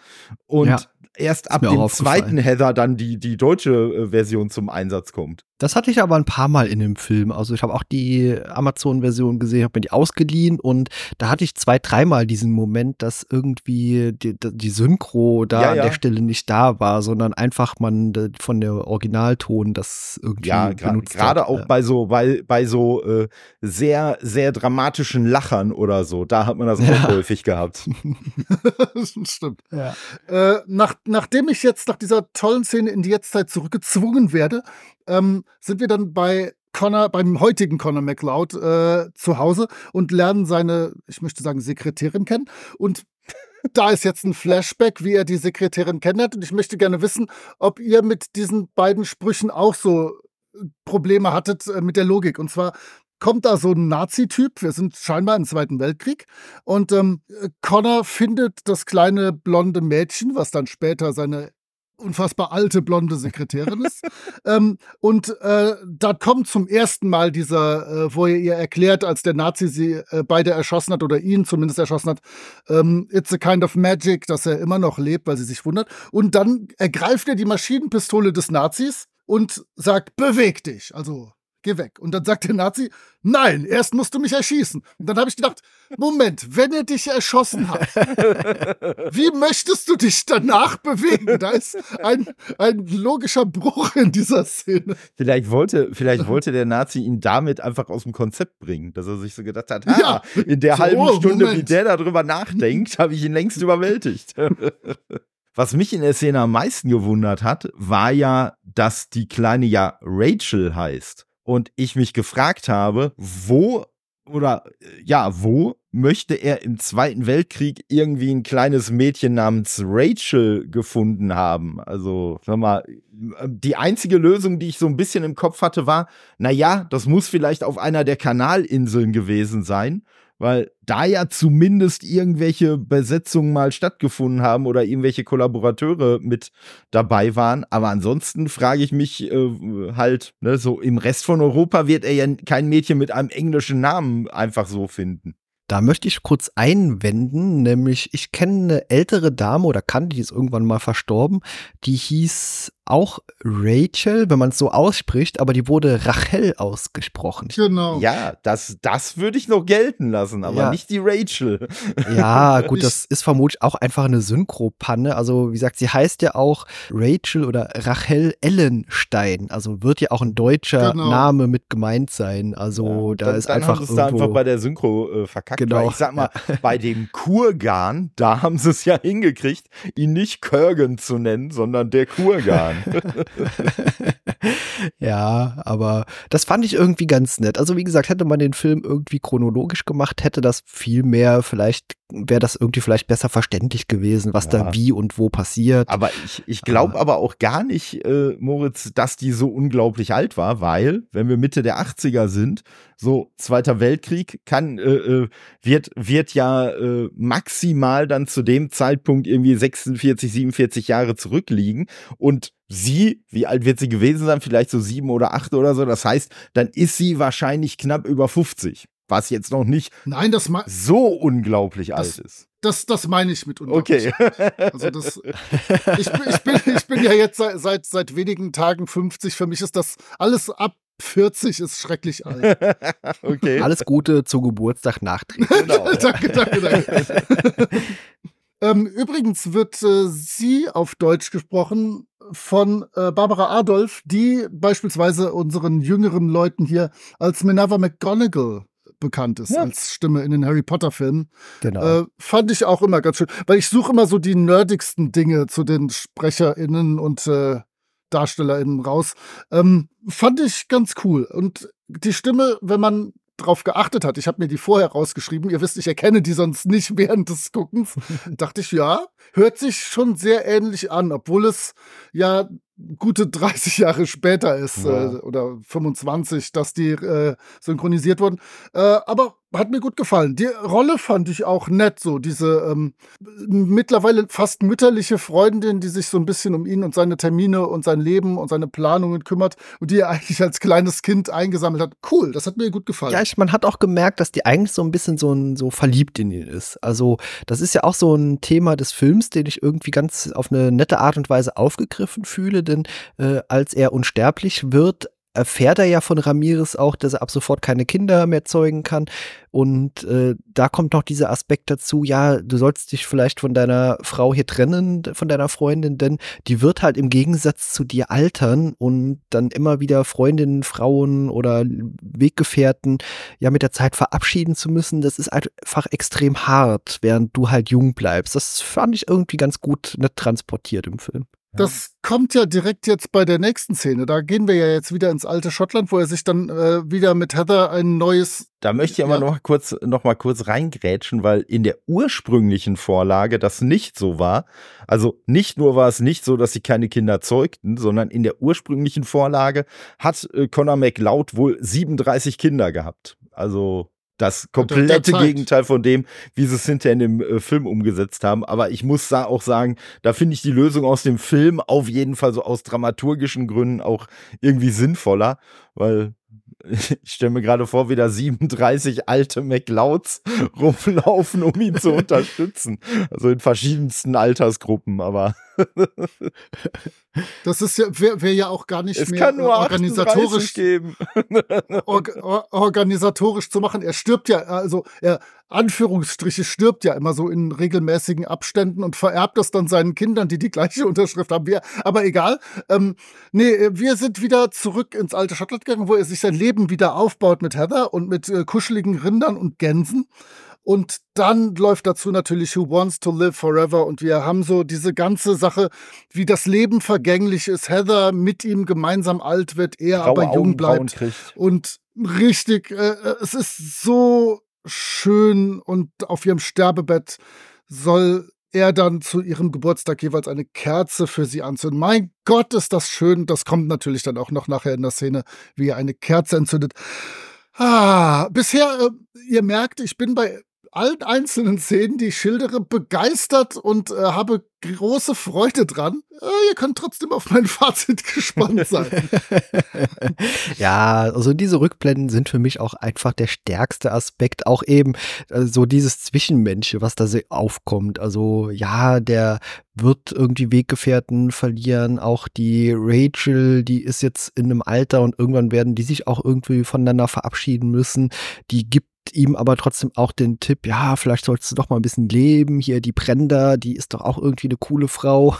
Und Ja, erst ab dem zweiten Heather dann die, die deutsche äh, Version zum Einsatz kommt. Das hatte ich aber ein paar Mal in dem Film. Also ich habe auch die Amazon-Version gesehen, habe mir die ausgeliehen und da hatte ich zwei, dreimal diesen Moment, dass irgendwie die, die Synchro da Ja, an ja. der Stelle nicht da war, sondern einfach man von der Originalton das irgendwie Ja, benutzt gerade hat. auch Ja. bei so, bei, bei so äh, sehr, sehr dramatischen Lachern oder so, da hat man das Ja. auch häufig gehabt. Stimmt. Ja. Äh, nach, nachdem ich jetzt nach dieser tollen Szene in die Jetztzeit zurückgezwungen werde, ähm, sind wir dann bei Connor, beim heutigen Connor McLeod äh, zu Hause und lernen seine, ich möchte sagen, Sekretärin kennen. Und da ist jetzt ein Flashback, wie er die Sekretärin kennenlernt. Und ich möchte gerne wissen, ob ihr mit diesen beiden Sprüchen auch so äh, Probleme hattet äh, mit der Logik. Und zwar kommt da so ein Nazi-Typ, wir sind scheinbar im Zweiten Weltkrieg, und ähm, Connor findet das kleine blonde Mädchen, was dann später seine unfassbar alte blonde Sekretärin ist. ähm, und äh, da kommt zum ersten Mal dieser, äh, wo er ihr erklärt, als der Nazi sie äh, beide erschossen hat oder ihn zumindest erschossen hat, ähm, it's a kind of magic, dass er immer noch lebt, weil sie sich wundert. Und dann ergreift er die Maschinenpistole des Nazis und sagt, beweg dich. Also geh weg. Und dann sagt der Nazi, nein, erst musst du mich erschießen. Und dann habe ich gedacht, Moment, wenn er dich erschossen hat, wie möchtest du dich danach bewegen? Da ist ein, ein logischer Bruch in dieser Szene. Vielleicht wollte, vielleicht wollte der Nazi ihn damit einfach aus dem Konzept bringen, dass er sich so gedacht hat, ha, Ja, in der so, halben Stunde, wie Moment. der darüber nachdenkt, habe ich ihn längst überwältigt. Was mich in der Szene am meisten gewundert hat, war ja, dass die Kleine ja Rachel heißt. Und ich mich gefragt habe, wo oder äh, ja, wo möchte er im Zweiten Weltkrieg irgendwie ein kleines Mädchen namens Rachel gefunden haben? Also, sag mal, die einzige Lösung, die ich so ein bisschen im Kopf hatte, war, na ja, das muss vielleicht auf einer der Kanalinseln gewesen sein, weil da ja zumindest irgendwelche Besetzungen mal stattgefunden haben oder irgendwelche Kollaborateure mit dabei waren. Aber ansonsten frage ich mich äh, halt, ne, so im Rest von Europa wird er ja kein Mädchen mit einem englischen Namen einfach so finden. Da möchte ich kurz einwenden, nämlich ich kenne eine ältere Dame oder kannte, die ist irgendwann mal verstorben, die hieß auch Rachel, wenn man es so ausspricht, aber die wurde Rachel ausgesprochen. Genau. Ja, das, das würde ich noch gelten lassen, aber Ja. nicht die Rachel. Ja, gut, Ich- das ist vermutlich auch einfach eine Synchropanne. Also, wie gesagt, sie heißt ja auch Rachel oder Rachel Ellenstein. Also wird ja auch ein deutscher Genau. Name mit gemeint sein. Also, da dann, ist dann einfach haben sie es da irgendwo einfach bei der Synchro äh, verkackt. Genau, Weil ich sag mal, bei dem Kurgan, da haben sie es ja hingekriegt, ihn nicht Kurgan zu nennen, sondern der Kurgan. Ja, aber das fand ich irgendwie ganz nett. Also wie gesagt, hätte man den Film irgendwie chronologisch gemacht, hätte das viel mehr vielleicht wäre das irgendwie vielleicht besser verständlich gewesen, was ja. da wie und wo passiert. Aber ich, ich glaube aber auch gar nicht, äh, Moritz, dass die so unglaublich alt war, weil, wenn wir Mitte der 80er sind, so Zweiter Weltkrieg kann, äh, äh, wird, wird ja äh, maximal dann zu dem Zeitpunkt irgendwie 46, 47 Jahre zurückliegen und sie, wie alt wird sie gewesen sein? Vielleicht so sieben oder acht oder so. Das heißt, dann ist sie wahrscheinlich knapp über 50 was jetzt noch nicht Nein, das so unglaublich das, alt ist. Das, das meine ich mit unglaublich. Okay. Also das, ich, ich, bin, ich bin ja jetzt seit, seit, seit wenigen Tagen 50. Für mich ist das alles ab 40 ist schrecklich alt. okay. Alles Gute zu Geburtstag nachträglich. Genau. danke, danke, danke. ähm, übrigens wird äh, sie auf Deutsch gesprochen von äh, Barbara Adolf, die beispielsweise unseren jüngeren Leuten hier als Minerva McGonagall bekannt ist ja. als Stimme in den Harry Potter Filmen. Genau. Äh, fand ich auch immer ganz schön, weil ich suche immer so die nerdigsten Dinge zu den SprecherInnen und äh, DarstellerInnen raus. Ähm, fand ich ganz cool. Und die Stimme, wenn man drauf geachtet hat, ich habe mir die vorher rausgeschrieben, ihr wisst, ich erkenne die sonst nicht während des Guckens, dachte ich, ja, hört sich schon sehr ähnlich an, obwohl es ja gute 30 Jahre später ist ja. äh, oder 25, dass die äh, synchronisiert wurden. Äh, aber hat mir gut gefallen. Die Rolle fand ich auch nett, so diese ähm, mittlerweile fast mütterliche Freundin, die sich so ein bisschen um ihn und seine Termine und sein Leben und seine Planungen kümmert und die er eigentlich als kleines Kind eingesammelt hat. Cool, das hat mir gut gefallen. Ja, ich, man hat auch gemerkt, dass die eigentlich so ein bisschen so, ein, so verliebt in ihn ist. Also das ist ja auch so ein Thema des Films, den ich irgendwie ganz auf eine nette Art und Weise aufgegriffen fühle, denn äh, als er unsterblich wird, erfährt er ja von Ramirez auch, dass er ab sofort keine Kinder mehr zeugen kann. Und äh, da kommt noch dieser Aspekt dazu, ja, du sollst dich vielleicht von deiner Frau hier trennen, von deiner Freundin, denn die wird halt im Gegensatz zu dir altern und dann immer wieder Freundinnen, Frauen oder Weggefährten ja mit der Zeit verabschieden zu müssen. Das ist einfach extrem hart, während du halt jung bleibst. Das fand ich irgendwie ganz gut nicht transportiert im Film. Das kommt ja direkt jetzt bei der nächsten Szene. Da gehen wir ja jetzt wieder ins alte Schottland, wo er sich dann äh, wieder mit Heather ein neues. Da möchte ich aber ja. noch mal kurz, noch mal kurz reingrätschen, weil in der ursprünglichen Vorlage das nicht so war. Also nicht nur war es nicht so, dass sie keine Kinder zeugten, sondern in der ursprünglichen Vorlage hat äh, Conor McLeod wohl 37 Kinder gehabt. Also das komplette Gegenteil von dem, wie sie es hinterher in dem äh, Film umgesetzt haben. Aber ich muss da auch sagen, da finde ich die Lösung aus dem Film auf jeden Fall so aus dramaturgischen Gründen auch irgendwie sinnvoller, weil ich stelle mir gerade vor, wie da 37 alte McLeods rumlaufen, um ihn zu unterstützen. Also in verschiedensten Altersgruppen, aber. Das ist ja, wäre wär ja auch gar nicht es mehr kann nur organisatorisch geben. Or, or, organisatorisch zu machen. Er stirbt ja, also er Anführungsstriche stirbt ja immer so in regelmäßigen Abständen und vererbt das dann seinen Kindern, die die gleiche Unterschrift haben. Wir, aber egal. Ähm, nee, wir sind wieder zurück ins alte Schottland gegangen, wo er sich sein Leben wieder aufbaut mit Heather und mit äh, kuscheligen Rindern und Gänsen. Und dann läuft dazu natürlich Who Wants to Live Forever. Und wir haben so diese ganze Sache, wie das Leben vergänglich ist. Heather mit ihm gemeinsam alt wird, er Graue aber jung bleibt. Und richtig, äh, äh, es ist so schön und auf ihrem Sterbebett soll er dann zu ihrem Geburtstag jeweils eine Kerze für sie anzünden. Mein Gott, ist das schön. Das kommt natürlich dann auch noch nachher in der Szene, wie er eine Kerze entzündet. Ah, bisher, äh, ihr merkt, ich bin bei allen einzelnen Szenen, die ich schildere, begeistert und äh, habe große Freude dran. Äh, ihr könnt trotzdem auf mein Fazit gespannt sein. ja, also diese Rückblenden sind für mich auch einfach der stärkste Aspekt. Auch eben äh, so dieses Zwischenmensch, was da aufkommt. Also ja, der wird irgendwie Weggefährten verlieren. Auch die Rachel, die ist jetzt in einem Alter und irgendwann werden die sich auch irgendwie voneinander verabschieden müssen. Die gibt ihm aber trotzdem auch den Tipp, ja, vielleicht sollst du doch mal ein bisschen leben. Hier die Brenda, die ist doch auch irgendwie eine coole Frau.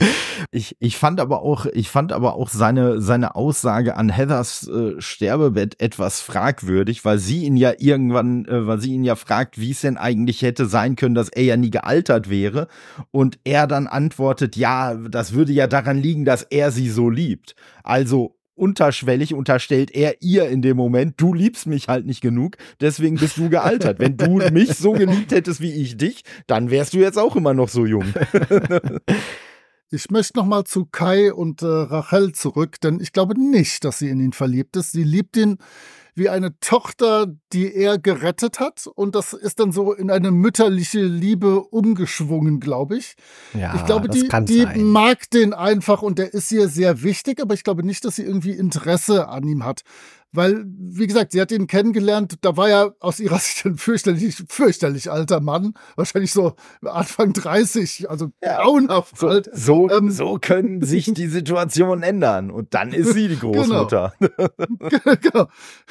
ich, ich fand aber auch, ich fand aber auch seine, seine Aussage an Heathers äh, Sterbebett etwas fragwürdig, weil sie ihn ja irgendwann, äh, weil sie ihn ja fragt, wie es denn eigentlich hätte sein können, dass er ja nie gealtert wäre. Und er dann antwortet, ja, das würde ja daran liegen, dass er sie so liebt. Also unterschwellig unterstellt er ihr in dem Moment, du liebst mich halt nicht genug, deswegen bist du gealtert. Wenn du mich so geliebt hättest wie ich dich, dann wärst du jetzt auch immer noch so jung. Ich möchte noch mal zu Kai und äh, Rachel zurück, denn ich glaube nicht, dass sie in ihn verliebt ist. Sie liebt ihn wie eine Tochter, die er gerettet hat. Und das ist dann so in eine mütterliche Liebe umgeschwungen, glaube ich. Ja, ich glaube, die, die sein. mag den einfach und der ist ihr sehr wichtig, aber ich glaube nicht, dass sie irgendwie Interesse an ihm hat. Weil, wie gesagt, sie hat ihn kennengelernt, da war er aus ihrer Sicht ein fürchterlich, fürchterlich alter Mann. Wahrscheinlich so Anfang 30, also Ja. grauenhaft So, alt. so, Ähm, so können sich die Situationen ändern. Und dann ist sie die Großmutter. genau,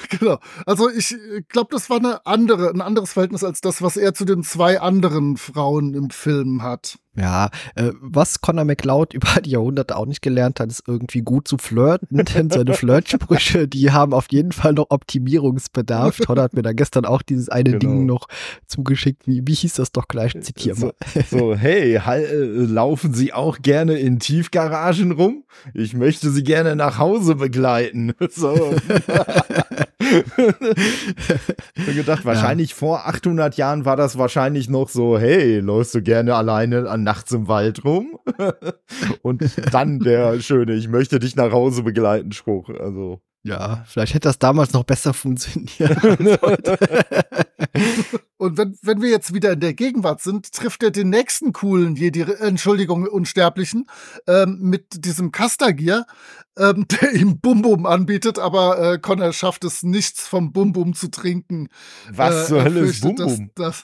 genau. Also ich glaube, das war eine andere, ein anderes Verhältnis als das, was er zu den zwei anderen Frauen im Film hat. Ja, äh, was Conor McLeod über die Jahrhunderte auch nicht gelernt hat, ist irgendwie gut zu flirten, denn seine Flirtsprüche, die haben auf jeden Fall noch Optimierungsbedarf. Todd hat mir da gestern auch dieses eine Genau. Ding noch zugeschickt. Wie, wie hieß das doch gleich? Zitier mal. So, so hey, hal- äh, laufen Sie auch gerne in Tiefgaragen rum? Ich möchte Sie gerne nach Hause begleiten. So. ich hab gedacht, wahrscheinlich vor 800 Jahren war das wahrscheinlich noch so, hey, läufst du gerne alleine an nachts im Wald rum? Und dann der schöne, ich möchte dich nach Hause begleiten Spruch. Also. Ja, vielleicht hätte das damals noch besser funktioniert. Und wenn, wenn wir jetzt wieder in der Gegenwart sind, trifft er den nächsten coolen Jedi, Entschuldigung, Unsterblichen, ähm, mit diesem Castagier, ähm, der ihm Bum-Bum anbietet, aber äh, Connor schafft es nichts vom Bum-Bum zu trinken. Was Äh, zur Hölle ist fürchtet, Bum dass- Bum?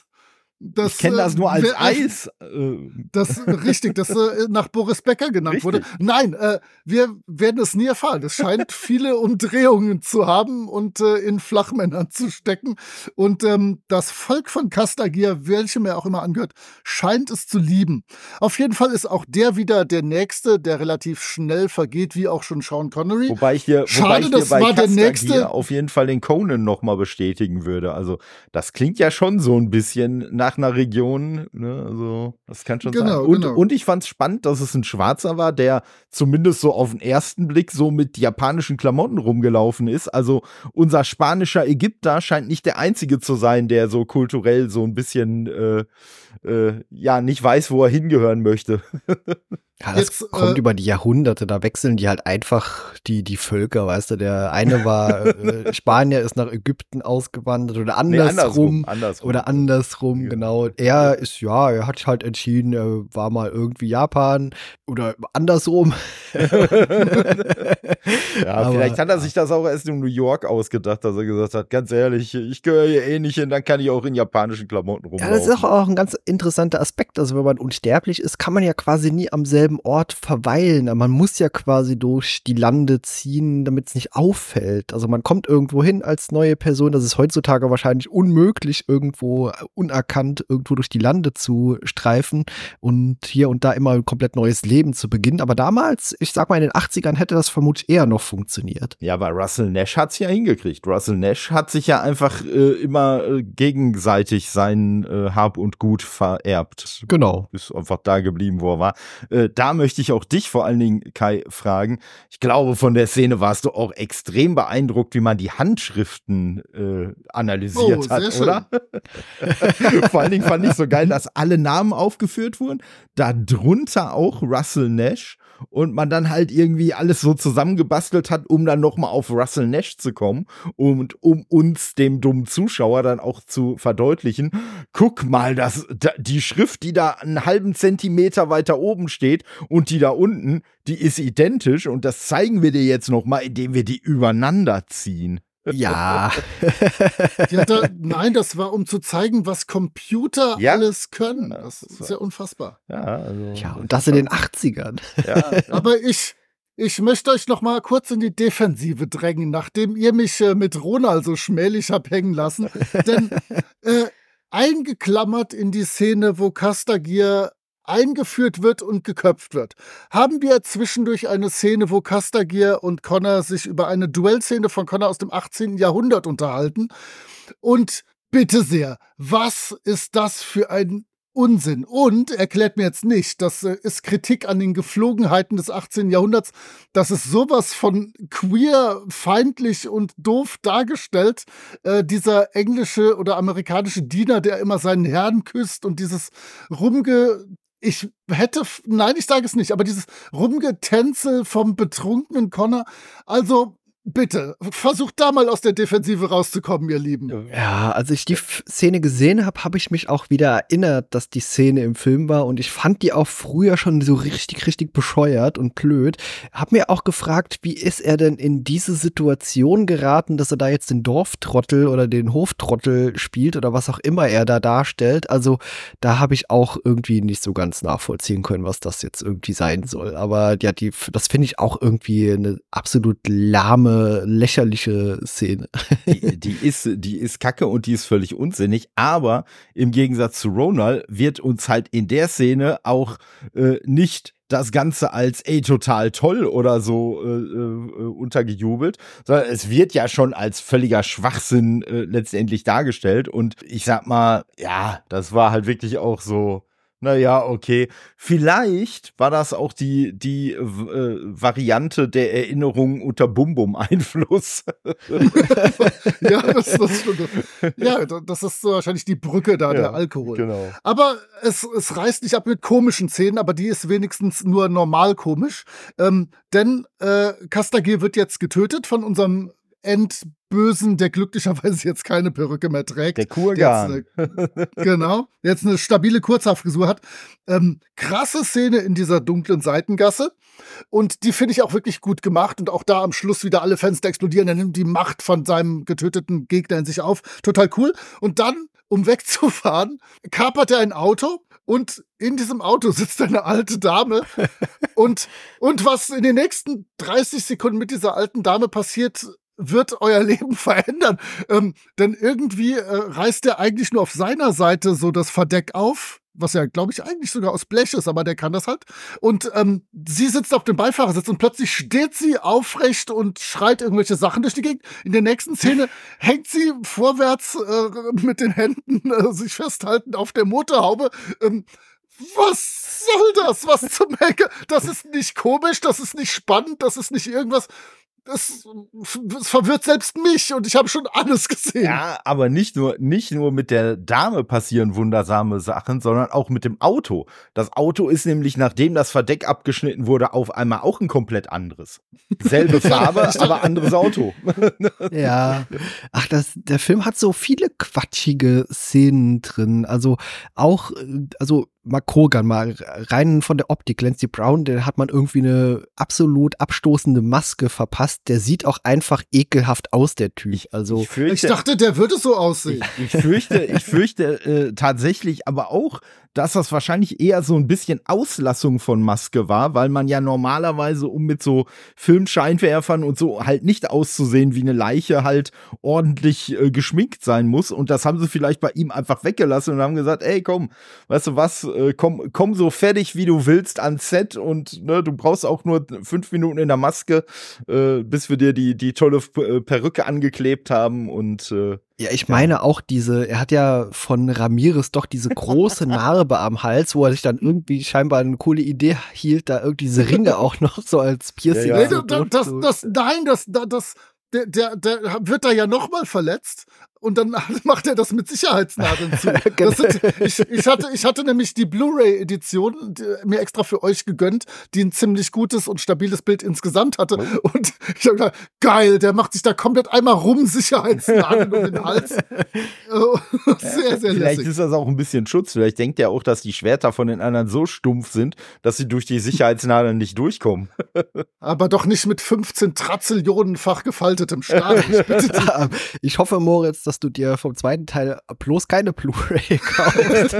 Dass, Ich kenne das äh, nur als wer- Eis. Äh, Das richtig, das äh, nach Boris Becker genannt Richtig. wurde. Nein, wir werden es nie erfahren. Es scheint viele Umdrehungen zu haben und in Flachmännern zu stecken. Und ähm, das Volk von Castagier, welchem er auch immer angehört, scheint es zu lieben. Auf jeden Fall ist auch der wieder der Nächste, der relativ schnell vergeht, wie auch schon Sean Connery. Wobei ich dir, Schade, wobei ich dir das war der nächste- auf jeden Fall den Conan noch mal bestätigen würde. Also das klingt ja schon so ein bisschen nach einer Region. Ne? Also das kann schon Genau, sein. Und, genau. und ich fand es spannend, dass es ein Schwarzer war, der zumindest so auf den ersten Blick so mit japanischen Klamotten rumgelaufen ist. Also unser spanischer Ägypter scheint nicht der einzige zu sein, der so kulturell so ein bisschen äh, äh, ja nicht weiß, wo er hingehören möchte. Ja, das Jetzt, kommt äh, über die Jahrhunderte, da wechseln die halt einfach die, die Völker, weißt du, der eine war äh, Spanier, ist nach Ägypten ausgewandert oder Nee, andersrum. andersrum. Oder andersrum, Ja. genau. Er ist, ja, er hat halt entschieden, er war mal irgendwie Japan oder andersrum. Ja, Aber- vielleicht hat er sich das auch erst in New York ausgedacht, dass er gesagt hat, ganz ehrlich, ich gehöre hier eh nicht hin, dann kann ich auch in japanischen Klamotten rumlaufen. Ja, das ist auch ein ganz interessanter Aspekt. Also wenn man unsterblich ist, kann man ja quasi nie am selben Ort verweilen. Man muss ja quasi durch die Lande ziehen, damit es nicht auffällt. Also man kommt irgendwo hin als neue Person. Das ist heutzutage wahrscheinlich unmöglich, irgendwo unerkannt irgendwo durch die Lande zu streifen und hier und da immer ein komplett neues Leben zu beginnen. Aber damals, ich sag mal in den 80ern, hätte das vermutlich eher noch funktioniert. Ja, aber Russell Nash hat's ja hingekriegt. Russell Nash hat sich ja einfach äh, immer äh, gegenseitig sein äh, Hab und Gut vererbt. Genau. Ist einfach da geblieben, wo er war. Da möchte ich auch dich vor allen Dingen, Kai, fragen. Ich glaube, von der Szene warst du auch extrem beeindruckt, wie man die Handschriften äh, analysiert Oh, hat, schön. oder? vor allen Dingen fand ich so geil, dass alle Namen aufgeführt wurden. Darunter auch Russell Nash und man dann halt irgendwie alles so zusammengebastelt hat, um dann nochmal auf Russell Nash zu kommen und um uns, dem dummen Zuschauer, dann auch zu verdeutlichen, guck mal, das, da, die Schrift, die da einen halben Zentimeter weiter oben steht und die da unten, die ist identisch und das zeigen wir dir jetzt nochmal, indem wir die übereinander ziehen. Ja. Ja, da, nein, das war, um zu zeigen, was Computer Ja. alles können. Das ist ja unfassbar. Ja, also. ja, und das in den 80ern. Ja, Aber ich, ich möchte euch noch mal kurz in die Defensive drängen, nachdem ihr mich äh, mit Ronald so schmählich habt hängen lassen. Denn äh, eingeklammert in die Szene, wo Castagier eingeführt wird und geköpft wird, haben wir zwischendurch eine Szene, wo Castagier und Connor sich über eine Duellszene von Connor aus dem 18. Jahrhundert unterhalten. Und bitte sehr, was ist das für ein Unsinn. Und erklärt mir jetzt nicht, das äh, ist Kritik an den Geflogenheiten des 18. Jahrhunderts, dass es sowas von queer, feindlich und doof dargestellt, äh, dieser englische oder amerikanische Diener, der immer seinen Herrn küsst und dieses rumge ich hätte, nein, ich sage es nicht, aber dieses Rumgetänzel vom betrunkenen Connor, also Bitte, versucht da mal aus der Defensive rauszukommen, ihr Lieben. Ja, als ich die Szene gesehen habe, habe ich mich auch wieder erinnert, dass die Szene im Film war und ich fand die auch früher schon so richtig, richtig bescheuert und blöd. Hab mir auch gefragt, wie ist er denn in diese Situation geraten, dass er da jetzt den Dorftrottel oder den Hoftrottel spielt oder was auch immer er da darstellt. Also da habe ich auch irgendwie nicht so ganz nachvollziehen können, was das jetzt irgendwie sein soll. Aber ja, die, das finde ich auch irgendwie eine absolut lahme lächerliche Szene. Die, die, ist, die ist kacke und die ist völlig unsinnig, aber im Gegensatz zu Ronald wird uns halt in der Szene auch äh, nicht das Ganze als ey total toll oder so äh, äh, untergejubelt, sondern es wird ja schon als völliger Schwachsinn äh, letztendlich dargestellt und ich sag mal, ja, das war halt wirklich auch so naja, okay. Vielleicht war das auch die, die äh, Variante der Erinnerung unter Bum-Bum-Einfluss. ja, das, das. Ja, das ist wahrscheinlich die Brücke da, ja, der Alkohol. Genau. Aber es, es reißt nicht ab mit komischen Szenen, aber die ist wenigstens nur normal komisch. Ähm, denn äh, Kastagir wird jetzt getötet von unserem Endbösen, der glücklicherweise jetzt keine Perücke mehr trägt. Der Kurgan. Eine, genau, jetzt eine stabile Kurzhaarfrisur hat. Ähm, krasse Szene in dieser dunklen Seitengasse. Und die finde ich auch wirklich gut gemacht. Und auch da am Schluss wieder alle Fenster explodieren. Er nimmt die Macht von seinem getöteten Gegner in sich auf. Total cool. Und dann, um wegzufahren, kapert er ein Auto und in diesem Auto sitzt eine alte Dame. und, und was in den nächsten 30 Sekunden mit dieser alten Dame passiert, wird euer Leben verändern. Ähm, denn irgendwie äh, reißt er eigentlich nur auf seiner Seite so das Verdeck auf, was ja, glaube ich, eigentlich sogar aus Blech ist, aber der kann das halt. Und ähm, sie sitzt auf dem Beifahrersitz und plötzlich steht sie aufrecht und schreit irgendwelche Sachen durch die Gegend. In der nächsten Szene hängt sie vorwärts äh, mit den Händen äh, sich festhalten auf der Motorhaube. Ähm, was soll das? Was zum Henker? Das ist nicht komisch, das ist nicht spannend, das ist nicht irgendwas das, das, verwirrt selbst mich und ich habe schon alles gesehen. Ja, aber nicht nur, nicht nur mit der Dame passieren wundersame Sachen, sondern auch mit dem Auto. Das Auto ist nämlich, nachdem das Verdeck abgeschnitten wurde, auf einmal auch ein komplett anderes. Selbe Farbe, aber anderes Auto. ja. Ach, das, der Film hat so viele quatschige Szenen drin. Also auch, also mal Kogan, mal rein von der Optik. Clancy Brown, der hat man irgendwie eine absolut abstoßende Maske verpasst. Der sieht auch einfach ekelhaft aus, der Typ. Also ich, fürchte, ich dachte, der würde so aussehen. Ich, ich fürchte, ich fürchte äh, tatsächlich aber auch, dass das wahrscheinlich eher so ein bisschen Auslassung von Maske war, weil man ja normalerweise, um mit so Filmscheinwerfern und so halt nicht auszusehen wie eine Leiche, halt ordentlich äh, geschminkt sein muss. Und das haben sie vielleicht bei ihm einfach weggelassen und haben gesagt, ey, komm, weißt du was, äh, komm, komm so fertig, wie du willst ans Set und ne, du brauchst auch nur fünf Minuten in der Maske, äh, bis wir dir die, die tolle äh, Perücke angeklebt haben und äh, ja, ich meine auch diese, er hat ja von Ramirez doch diese große Narbe am Hals, wo er sich dann irgendwie scheinbar eine coole Idee hielt, da irgendwie diese Ringe auch noch so als Piercing. Ja, ja. Nee, das, das, das, nein, das, das, der, der, der wird da ja nochmal verletzt und dann macht er das mit Sicherheitsnadeln zu. genau. sind, ich, ich, hatte, ich hatte nämlich die Blu-ray-Edition mir extra für euch gegönnt, die ein ziemlich gutes und stabiles Bild insgesamt hatte. Oh. Und ich habe gedacht, geil, der macht sich da komplett einmal rum Sicherheitsnadeln um den Hals. Oh, sehr, sehr Vielleicht lässig. ist das auch ein bisschen Schutz. Vielleicht denkt er auch, dass die Schwerter von den anderen so stumpf sind, dass sie durch die Sicherheitsnadeln nicht durchkommen. Aber doch nicht mit 15 Trazillionenfach gefaltetem Stahl. Ich, ich hoffe, Moritz, dass du dir vom zweiten Teil bloß keine Blu-ray kaufst,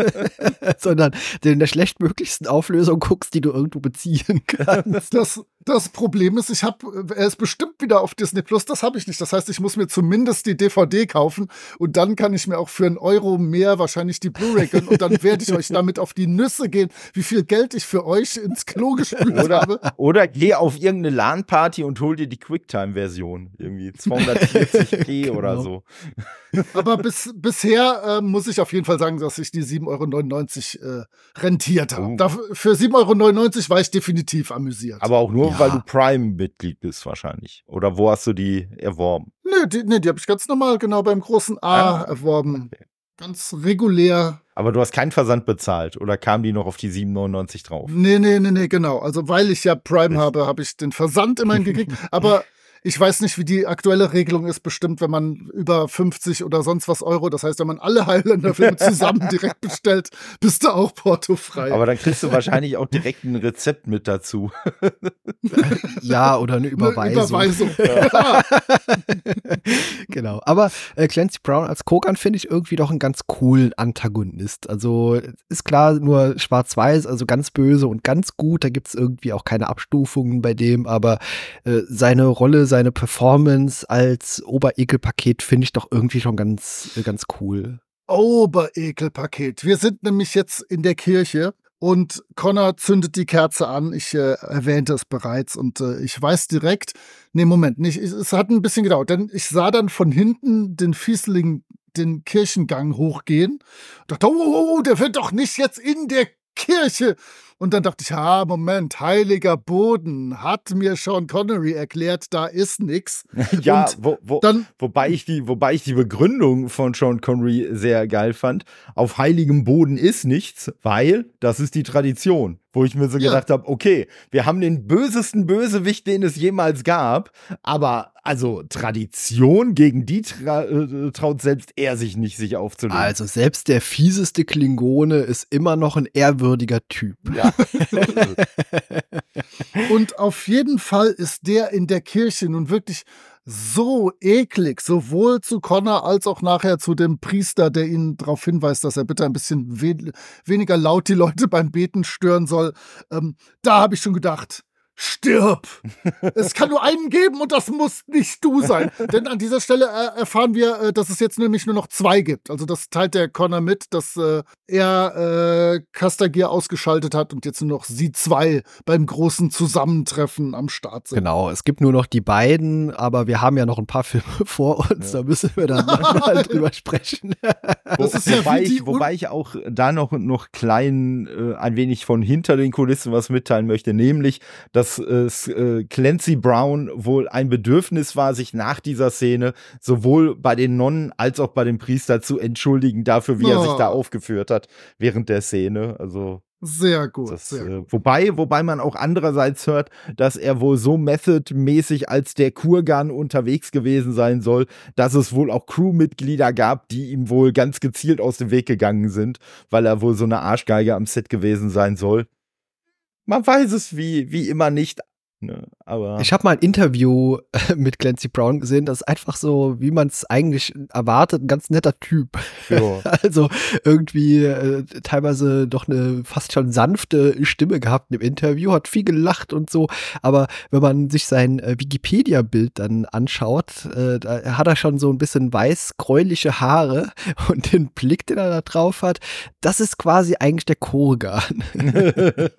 sondern in der schlechtmöglichsten Auflösung guckst, die du irgendwo beziehen kannst. Das, das Problem ist, ich habe, er ist bestimmt wieder auf Disney Plus, das habe ich nicht. Das heißt, ich muss mir zumindest die DVD kaufen und dann kann ich mir auch für einen Euro mehr wahrscheinlich die Blu-ray gönnen und dann werde ich euch damit auf die Nüsse gehen, wie viel Geld ich für euch ins Klo gespült oder, habe. Oder geh auf irgendeine LAN-Party und hol dir die Quicktime-Version. Irgendwie 240p genau. oder so. Aber bis, bisher äh, muss ich auf jeden Fall sagen, dass ich die 7,99 Euro äh, rentiert habe. Oh. Für 7,99 Euro war ich definitiv amüsiert. Aber auch nur, Ja. weil du Prime-Mitglied bist wahrscheinlich. Oder wo hast du die erworben? nee, die, nee, die habe ich ganz normal genau beim großen A Ah, erworben. okay. Ganz regulär. Aber du hast keinen Versand bezahlt oder kam die noch auf die 7,99 drauf? Nee, nee, nee, nee, genau. Also weil ich ja Prime habe, habe ich den Versand immerhin gekriegt. Aber ich weiß nicht, wie die aktuelle Regelung ist, bestimmt, wenn man über 50 oder sonst was Euro, das heißt, wenn man alle Highlander-Filme zusammen direkt bestellt, bist du auch portofrei. Aber dann kriegst du wahrscheinlich auch direkt ein Rezept mit dazu. Ja, oder eine Eine Überweisung. Überweisung. genau. Aber äh, Clancy Brown als Kogan finde ich irgendwie doch einen ganz coolen Antagonist. Also ist klar nur schwarz-weiß, also ganz böse und ganz gut. Da gibt es irgendwie auch keine Abstufungen bei dem, aber äh, seine Rolle, seine Performance als Oberekelpaket finde ich doch irgendwie schon ganz, äh, ganz cool. Oberekelpaket. Wir sind nämlich jetzt in der Kirche und Connor zündet die Kerze an. Ich äh, erwähnte es bereits und äh, ich weiß direkt, nee, Moment, nicht, es, es hat ein bisschen gedauert, denn ich sah dann von hinten den Fiesling den Kirchengang hochgehen. Dachte, oh, oh, oh, der wird doch nicht jetzt in der Kirche. Und dann dachte ich, ah, Moment, heiliger Boden, hat mir Sean Connery erklärt, da ist nix. ja, wo, wo, Dann wobei, ich die, wobei ich die Begründung von Sean Connery sehr geil fand. Auf heiligem Boden ist nichts, weil das ist die Tradition. Wo ich mir so Ja. gedacht habe, okay, wir haben den bösesten Bösewicht, den es jemals gab, aber also Tradition, gegen die tra äh, traut selbst er sich nicht, sich aufzulegen. Also selbst der fieseste Klingone ist immer noch ein ehrwürdiger Typ. ja. Und auf jeden Fall ist der in der Kirche nun wirklich so eklig, sowohl zu Connor als auch nachher zu dem Priester, der ihn darauf hinweist, dass er bitte ein bisschen we weniger laut die Leute beim Beten stören soll. Ähm, da habe ich schon gedacht, stirb! es kann nur einen geben und das muss nicht du sein. Denn an dieser Stelle äh, erfahren wir, äh, dass es jetzt nämlich nur noch zwei gibt. Also das teilt der Connor mit, dass äh, er äh, Castagier ausgeschaltet hat und jetzt nur noch sie zwei beim großen Zusammentreffen am Start sind. Genau, es gibt nur noch die beiden, aber wir haben ja noch ein paar Filme vor uns, da müssen wir dann mal drüber sprechen. Das ist ja wobei, ich, wobei ich auch da noch, noch klein äh, ein wenig von hinter den Kulissen was mitteilen möchte, nämlich, dass äh, S- äh, Clancy Brown wohl ein Bedürfnis war, sich nach dieser Szene sowohl bei den Nonnen als auch bei dem Priester zu entschuldigen dafür, wie er sich Oh. da aufgeführt hat während der Szene. Also Sehr gut, das, sehr gut. äh, wobei, wobei man auch andererseits hört, dass er wohl so methodmäßig als der Kurgan unterwegs gewesen sein soll, dass es wohl auch Crewmitglieder gab, die ihm wohl ganz gezielt aus dem Weg gegangen sind, weil er wohl so eine Arschgeige am Set gewesen sein soll. Man weiß es wie, wie immer nicht. Ne? Aber Ich habe mal ein Interview äh, mit Clancy Brown gesehen, das ist einfach so, wie man es eigentlich erwartet, ein ganz netter Typ. ja. Also irgendwie äh, teilweise doch eine fast schon sanfte Stimme gehabt im Interview, hat viel gelacht und so. Aber wenn man sich sein äh, Wikipedia-Bild dann anschaut, äh, da hat er schon so ein bisschen weiß-gräuliche Haare und den Blick, den er da drauf hat, das ist quasi eigentlich der Kurgan.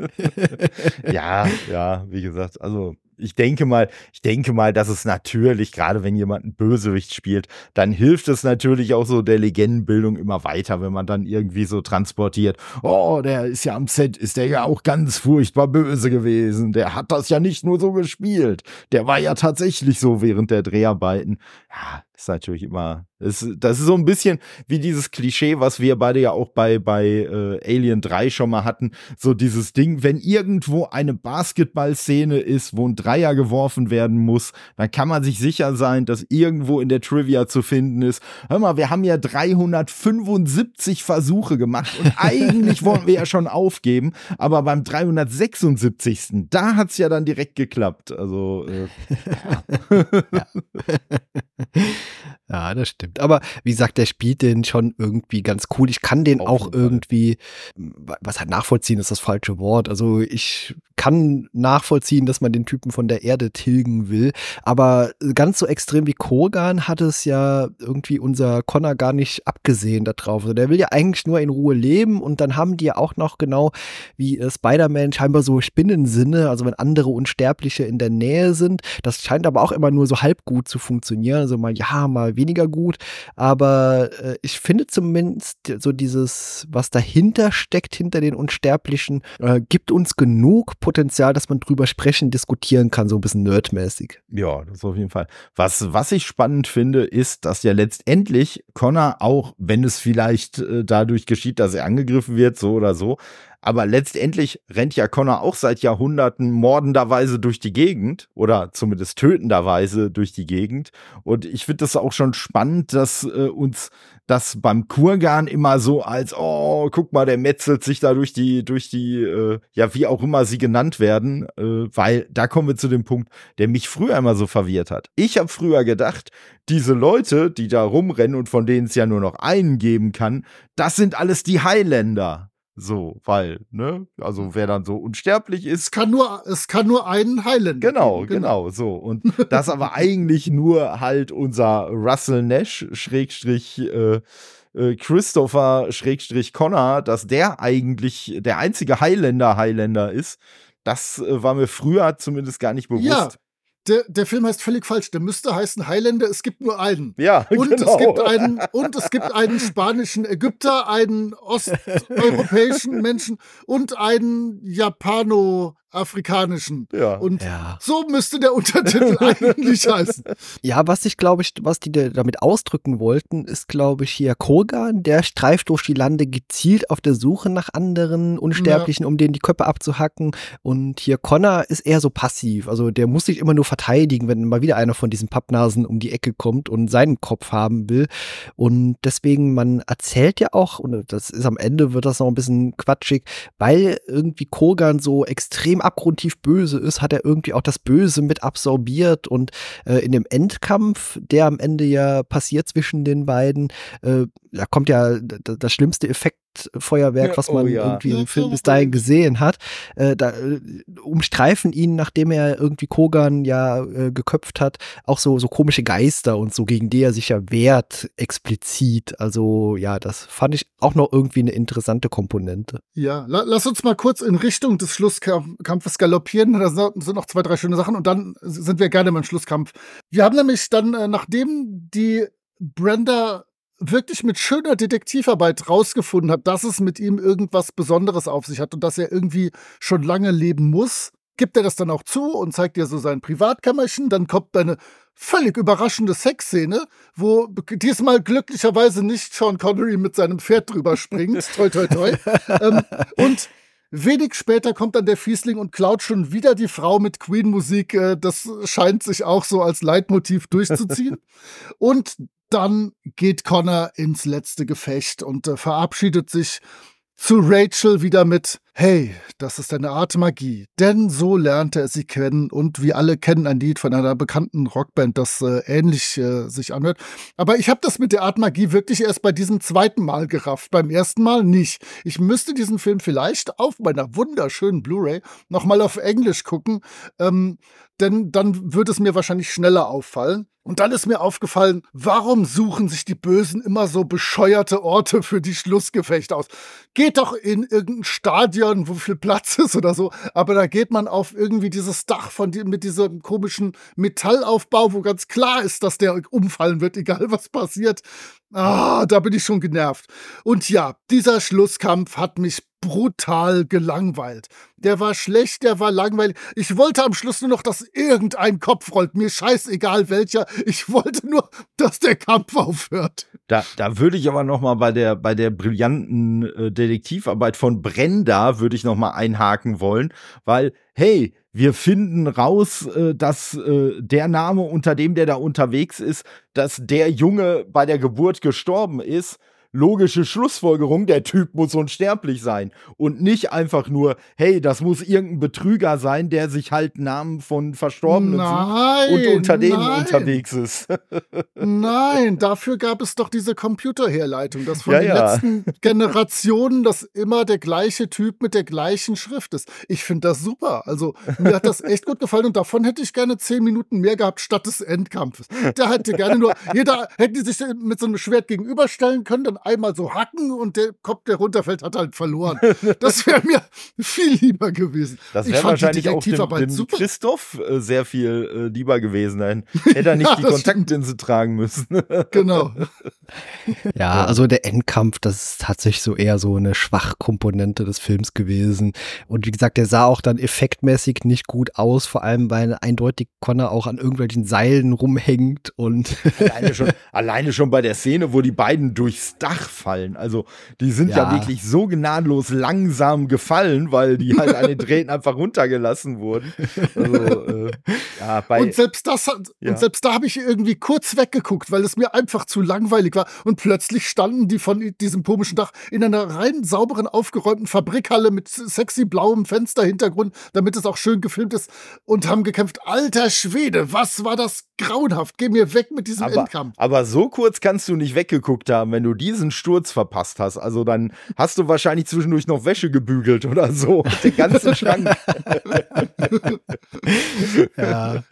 ja, ja, wie gesagt, also ich denke mal, ich denke mal, dass es natürlich, gerade wenn jemand einen Bösewicht spielt, dann hilft es natürlich auch so der Legendenbildung immer weiter, wenn man dann irgendwie so transportiert, oh, der ist ja am Set, ist der ja auch ganz furchtbar böse gewesen, der hat das ja nicht nur so gespielt, der war ja tatsächlich so während der Dreharbeiten. Ja, ist natürlich immer, das, das ist so ein bisschen wie dieses Klischee, was wir beide ja auch bei, bei äh, Alien 3 schon mal hatten, so dieses Ding, wenn irgendwo eine Basketballszene ist, wo ein Dreier geworfen werden muss, dann kann man sich sicher sein, dass irgendwo in der Trivia zu finden ist. Hör mal, wir haben ja 375 Versuche gemacht und eigentlich wollten wir ja schon aufgeben, aber beim 376. da hat's ja dann direkt geklappt. Also äh, Ja, das stimmt. Aber wie gesagt, der spielt den schon irgendwie ganz cool. Ich kann den Auf auch irgendwie, was halt nachvollziehen ist das falsche Wort. Also ich kann nachvollziehen, dass man den Typen von der Erde tilgen will. Aber ganz so extrem wie Kurgan hat es ja irgendwie unser Connor gar nicht abgesehen darauf. Also der will ja eigentlich nur in Ruhe leben und dann haben die ja auch noch genau wie äh, Spider-Man scheinbar so Spinnensinne, also wenn andere Unsterbliche in der Nähe sind. Das scheint aber auch immer nur so halb gut zu funktionieren. Also mal ja, mal weniger gut. Aber äh, ich finde zumindest so dieses, was dahinter steckt, hinter den Unsterblichen, äh, gibt uns genug Potenzial, dass man drüber sprechen, diskutieren kann, so ein bisschen nerdmäßig. Ja, das auf jeden Fall. Was, was ich spannend finde, ist, dass ja letztendlich Connor auch, wenn es vielleicht äh, dadurch geschieht, dass er angegriffen wird, so oder so, aber letztendlich rennt ja Connor auch seit Jahrhunderten mordenderweise durch die Gegend oder zumindest tötenderweise durch die Gegend. Und ich finde das auch schon spannend, dass äh, uns das beim Kurgan immer so als, oh, guck mal, der metzelt sich da durch die, durch die, äh, ja, wie auch immer sie genannt werden, äh, weil da kommen wir zu dem Punkt, der mich früher immer so verwirrt hat. Ich habe früher gedacht, diese Leute, die da rumrennen und von denen es ja nur noch einen geben kann, das sind alles die Highlander. So, weil, ne, also wer dann so unsterblich ist. Es kann nur, es kann nur einen heilen. Genau, geben, genau, genau, so. Und das aber eigentlich nur halt unser Russell Nash, Schrägstrich, äh, äh, Christopher, Schrägstrich Connor, dass der eigentlich der einzige Highlander Highlander ist. Das äh, war mir früher zumindest gar nicht bewusst. Ja, der, der Film heißt völlig falsch. Der müsste heißen Highlander, es gibt nur einen. Ja, und genau. Es gibt einen, und es gibt einen spanischen Ägypter, einen osteuropäischen Menschen und einen Japano- afrikanischen. Ja. Und ja. so müsste der Untertitel eigentlich heißen. Ja, was ich glaube ich, was die damit ausdrücken wollten, ist glaube ich hier Kogan, der streift durch die Lande gezielt auf der Suche nach anderen Unsterblichen, ja. um denen die Köpfe abzuhacken. Und hier Connor ist eher so passiv. Also der muss sich immer nur verteidigen, wenn mal wieder einer von diesen Pappnasen um die Ecke kommt und seinen Kopf haben will. Und deswegen, man erzählt ja auch, und das ist am Ende wird das noch ein bisschen quatschig, weil irgendwie Kogan so extrem abgrundtief böse ist, hat er irgendwie auch das Böse mit absorbiert und äh, in dem Endkampf, der am Ende ja passiert zwischen den beiden, äh, da kommt ja das schlimmste Effektfeuerwerk, ja, was man oh ja. irgendwie im Film bis dahin gesehen hat. Äh, da äh, umstreifen ihn, nachdem er irgendwie Kogan ja äh, geköpft hat, auch so, so komische Geister und so, gegen die er sich ja wehrt, explizit. Also ja, das fand ich auch noch irgendwie eine interessante Komponente. Ja, la lass uns mal kurz in Richtung des Schlusskampfes galoppieren. Da sind noch zwei, drei schöne Sachen und dann sind wir gerne beim Schlusskampf. Wir haben nämlich dann, äh, nachdem die Brenda wirklich mit schöner Detektivarbeit rausgefunden hat, dass es mit ihm irgendwas Besonderes auf sich hat und dass er irgendwie schon lange leben muss, gibt er das dann auch zu und zeigt dir so sein Privatkämmerchen. Dann kommt eine völlig überraschende Sexszene, wo diesmal glücklicherweise nicht Sean Connery mit seinem Pferd drüber springt. toi, toi, toi. ähm, und Wenig später kommt dann der Fiesling und klaut schon wieder die Frau mit Queen-Musik. Äh, das scheint sich auch so als Leitmotiv durchzuziehen. und dann geht Connor ins letzte Gefecht und äh, verabschiedet sich zu Rachel wieder mit Hey, das ist eine Art Magie. Denn so lernte er sie kennen und wir alle kennen ein Lied von einer bekannten Rockband, das äh, ähnlich äh, sich anhört. Aber ich habe das mit der Art Magie wirklich erst bei diesem zweiten Mal gerafft. Beim ersten Mal nicht. Ich müsste diesen Film vielleicht auf meiner wunderschönen Blu-ray nochmal auf Englisch gucken. Ähm, denn dann würde es mir wahrscheinlich schneller auffallen. Und dann ist mir aufgefallen, warum suchen sich die Bösen immer so bescheuerte Orte für die Schlussgefechte aus? Geht doch in irgendein Stadion, wo viel Platz ist oder so, aber da geht man auf irgendwie dieses Dach von die, mit diesem komischen Metallaufbau, wo ganz klar ist, dass der umfallen wird, egal was passiert. Ah, da bin ich schon genervt. Und ja, dieser Schlusskampf hat mich brutal gelangweilt. Der war schlecht, der war langweilig. Ich wollte am Schluss nur noch, dass irgendein Kopf rollt. Mir scheißegal welcher. Ich wollte nur, dass der Kampf aufhört. Da, da würde ich aber noch mal bei der, bei der brillanten äh, Detektivarbeit von Brenda würde ich noch mal einhaken wollen, weil, hey, wir finden raus, äh, dass äh, der Name, unter dem der da unterwegs ist, dass der Junge bei der Geburt gestorben ist logische Schlussfolgerung, der Typ muss unsterblich sein. Und nicht einfach nur, hey, das muss irgendein Betrüger sein, der sich halt Namen von Verstorbenen nein, und unter denen nein. unterwegs ist. Nein, dafür gab es doch diese Computerherleitung, dass von Ja, den ja. letzten Generationen das immer der gleiche Typ mit der gleichen Schrift ist. Ich finde das super. Also mir hat das echt gut gefallen und davon hätte ich gerne zehn Minuten mehr gehabt statt des Endkampfes. Der hätte gerne nur, jeder hätte sich mit so einem Schwert gegenüberstellen können, dann einmal so hacken und der Kopf, der runterfällt, hat halt verloren. Das wäre mir viel lieber gewesen. Das Ich wäre fand die wahrscheinlich auch dem, dem super. Christoph äh, sehr viel äh, lieber gewesen. Dann hätte er nicht Ja, die Kontaktlinse tragen müssen. Genau. Ja, also der Endkampf, das ist tatsächlich so eher so eine Schwachkomponente des Films gewesen. Und wie gesagt, der sah auch dann effektmäßig nicht gut aus, vor allem weil eindeutig Connor auch an irgendwelchen Seilen rumhängt und alleine, schon, alleine schon bei der Szene, wo die beiden durchs Dach fallen. Also die sind ja, Ja. wirklich so gnadenlos langsam gefallen, weil die halt an den Drähten einfach runtergelassen wurden. Also, äh, ja, und selbst das Ja. und selbst da habe ich irgendwie kurz weggeguckt, weil es mir einfach zu langweilig war. Und plötzlich standen die von diesem komischen Dach in einer rein sauberen, aufgeräumten Fabrikhalle mit sexy blauem Fensterhintergrund, damit es auch schön gefilmt ist, und haben gekämpft. Alter Schwede, was war das grauenhaft? Geh mir weg mit diesem aber, Endkampf. aber so kurz kannst du nicht weggeguckt haben, wenn du diesen Sturz verpasst hast. Also dann hast du wahrscheinlich zwischendurch noch Wäsche gebügelt oder so. Den ganzen Schrank. ja.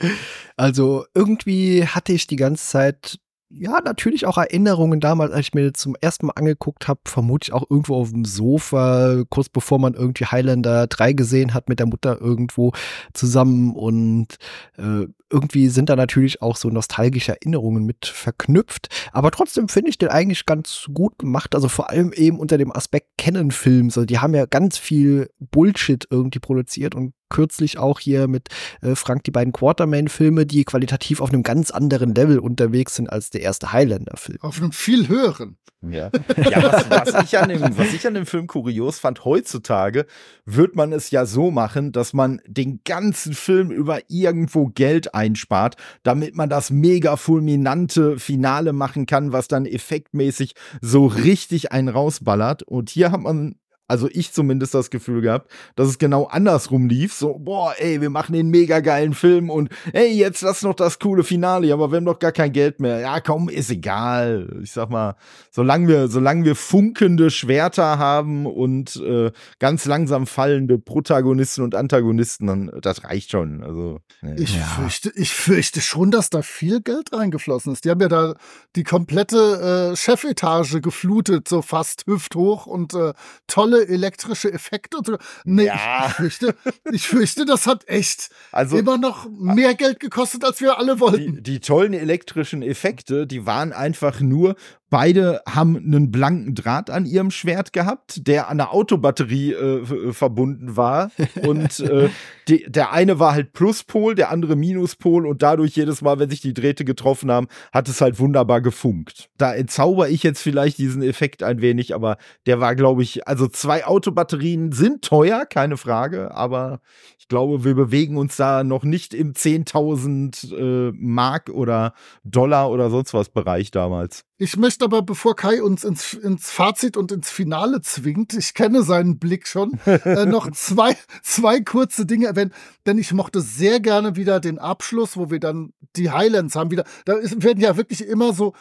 Also irgendwie hatte ich die ganze Zeit ja, natürlich auch Erinnerungen damals, als ich mir zum ersten Mal angeguckt habe, vermutlich auch irgendwo auf dem Sofa, kurz bevor man irgendwie Highlander 3 gesehen hat mit der Mutter irgendwo zusammen. Und äh, irgendwie sind da natürlich auch so nostalgische Erinnerungen mit verknüpft, aber trotzdem finde ich den eigentlich ganz gut gemacht, also vor allem eben unter dem Aspekt Canon-Films, also die haben ja ganz viel Bullshit irgendwie produziert und kürzlich auch hier mit äh, Frank die beiden Quartermain-Filme, die qualitativ auf einem ganz anderen Level unterwegs sind als der erste Highlander-Film. Auf einem viel höheren. Ja, ja was, was, ich an dem, was ich an dem Film kurios fand, heutzutage wird man es ja so machen, dass man den ganzen Film über irgendwo Geld einspart, damit man das mega fulminante Finale machen kann, was dann effektmäßig so richtig einen rausballert. Und hier hat man also ich zumindest das Gefühl gehabt, dass es genau andersrum lief. So, boah, ey, wir machen den mega geilen Film und ey, jetzt lass noch das coole Finale, aber wir haben doch gar kein Geld mehr. Ja, komm, ist egal. Ich sag mal, solange wir, solange wir funkende Schwerter haben und äh, ganz langsam fallende Protagonisten und Antagonisten, dann das reicht schon. Also. Ich, Ja. fürchte, ich fürchte schon, dass da viel Geld reingeflossen ist. Die haben ja da die komplette äh, Chefetage geflutet, so fast hüfthoch und äh, tolle elektrische Effekte und so. Nee, Ja. ich, fürchte, ich fürchte, das hat echt also immer noch mehr Geld gekostet, als wir alle die, wollten. die tollen elektrischen Effekte, die waren einfach nur, beide haben einen blanken Draht an ihrem Schwert gehabt, der an einer Autobatterie äh, f- verbunden war. Und äh, die, der eine war halt Pluspol, der andere Minuspol und dadurch jedes Mal, wenn sich die Drähte getroffen haben, hat es halt wunderbar gefunkt. Da entzauber ich jetzt vielleicht diesen Effekt ein wenig, aber der war, glaube ich, also zwei Autobatterien sind teuer, keine Frage, aber ich glaube, wir bewegen uns da noch nicht im 10.000 äh, Mark oder Dollar oder sonst was Bereich damals. Ich möchte aber, bevor Kai uns ins, ins Fazit und ins Finale zwingt, ich kenne seinen Blick schon, äh, noch zwei, zwei kurze Dinge erwähnen. Denn ich mochte sehr gerne wieder den Abschluss, wo wir dann die Highlands haben. Wieder, da ist, werden ja wirklich immer so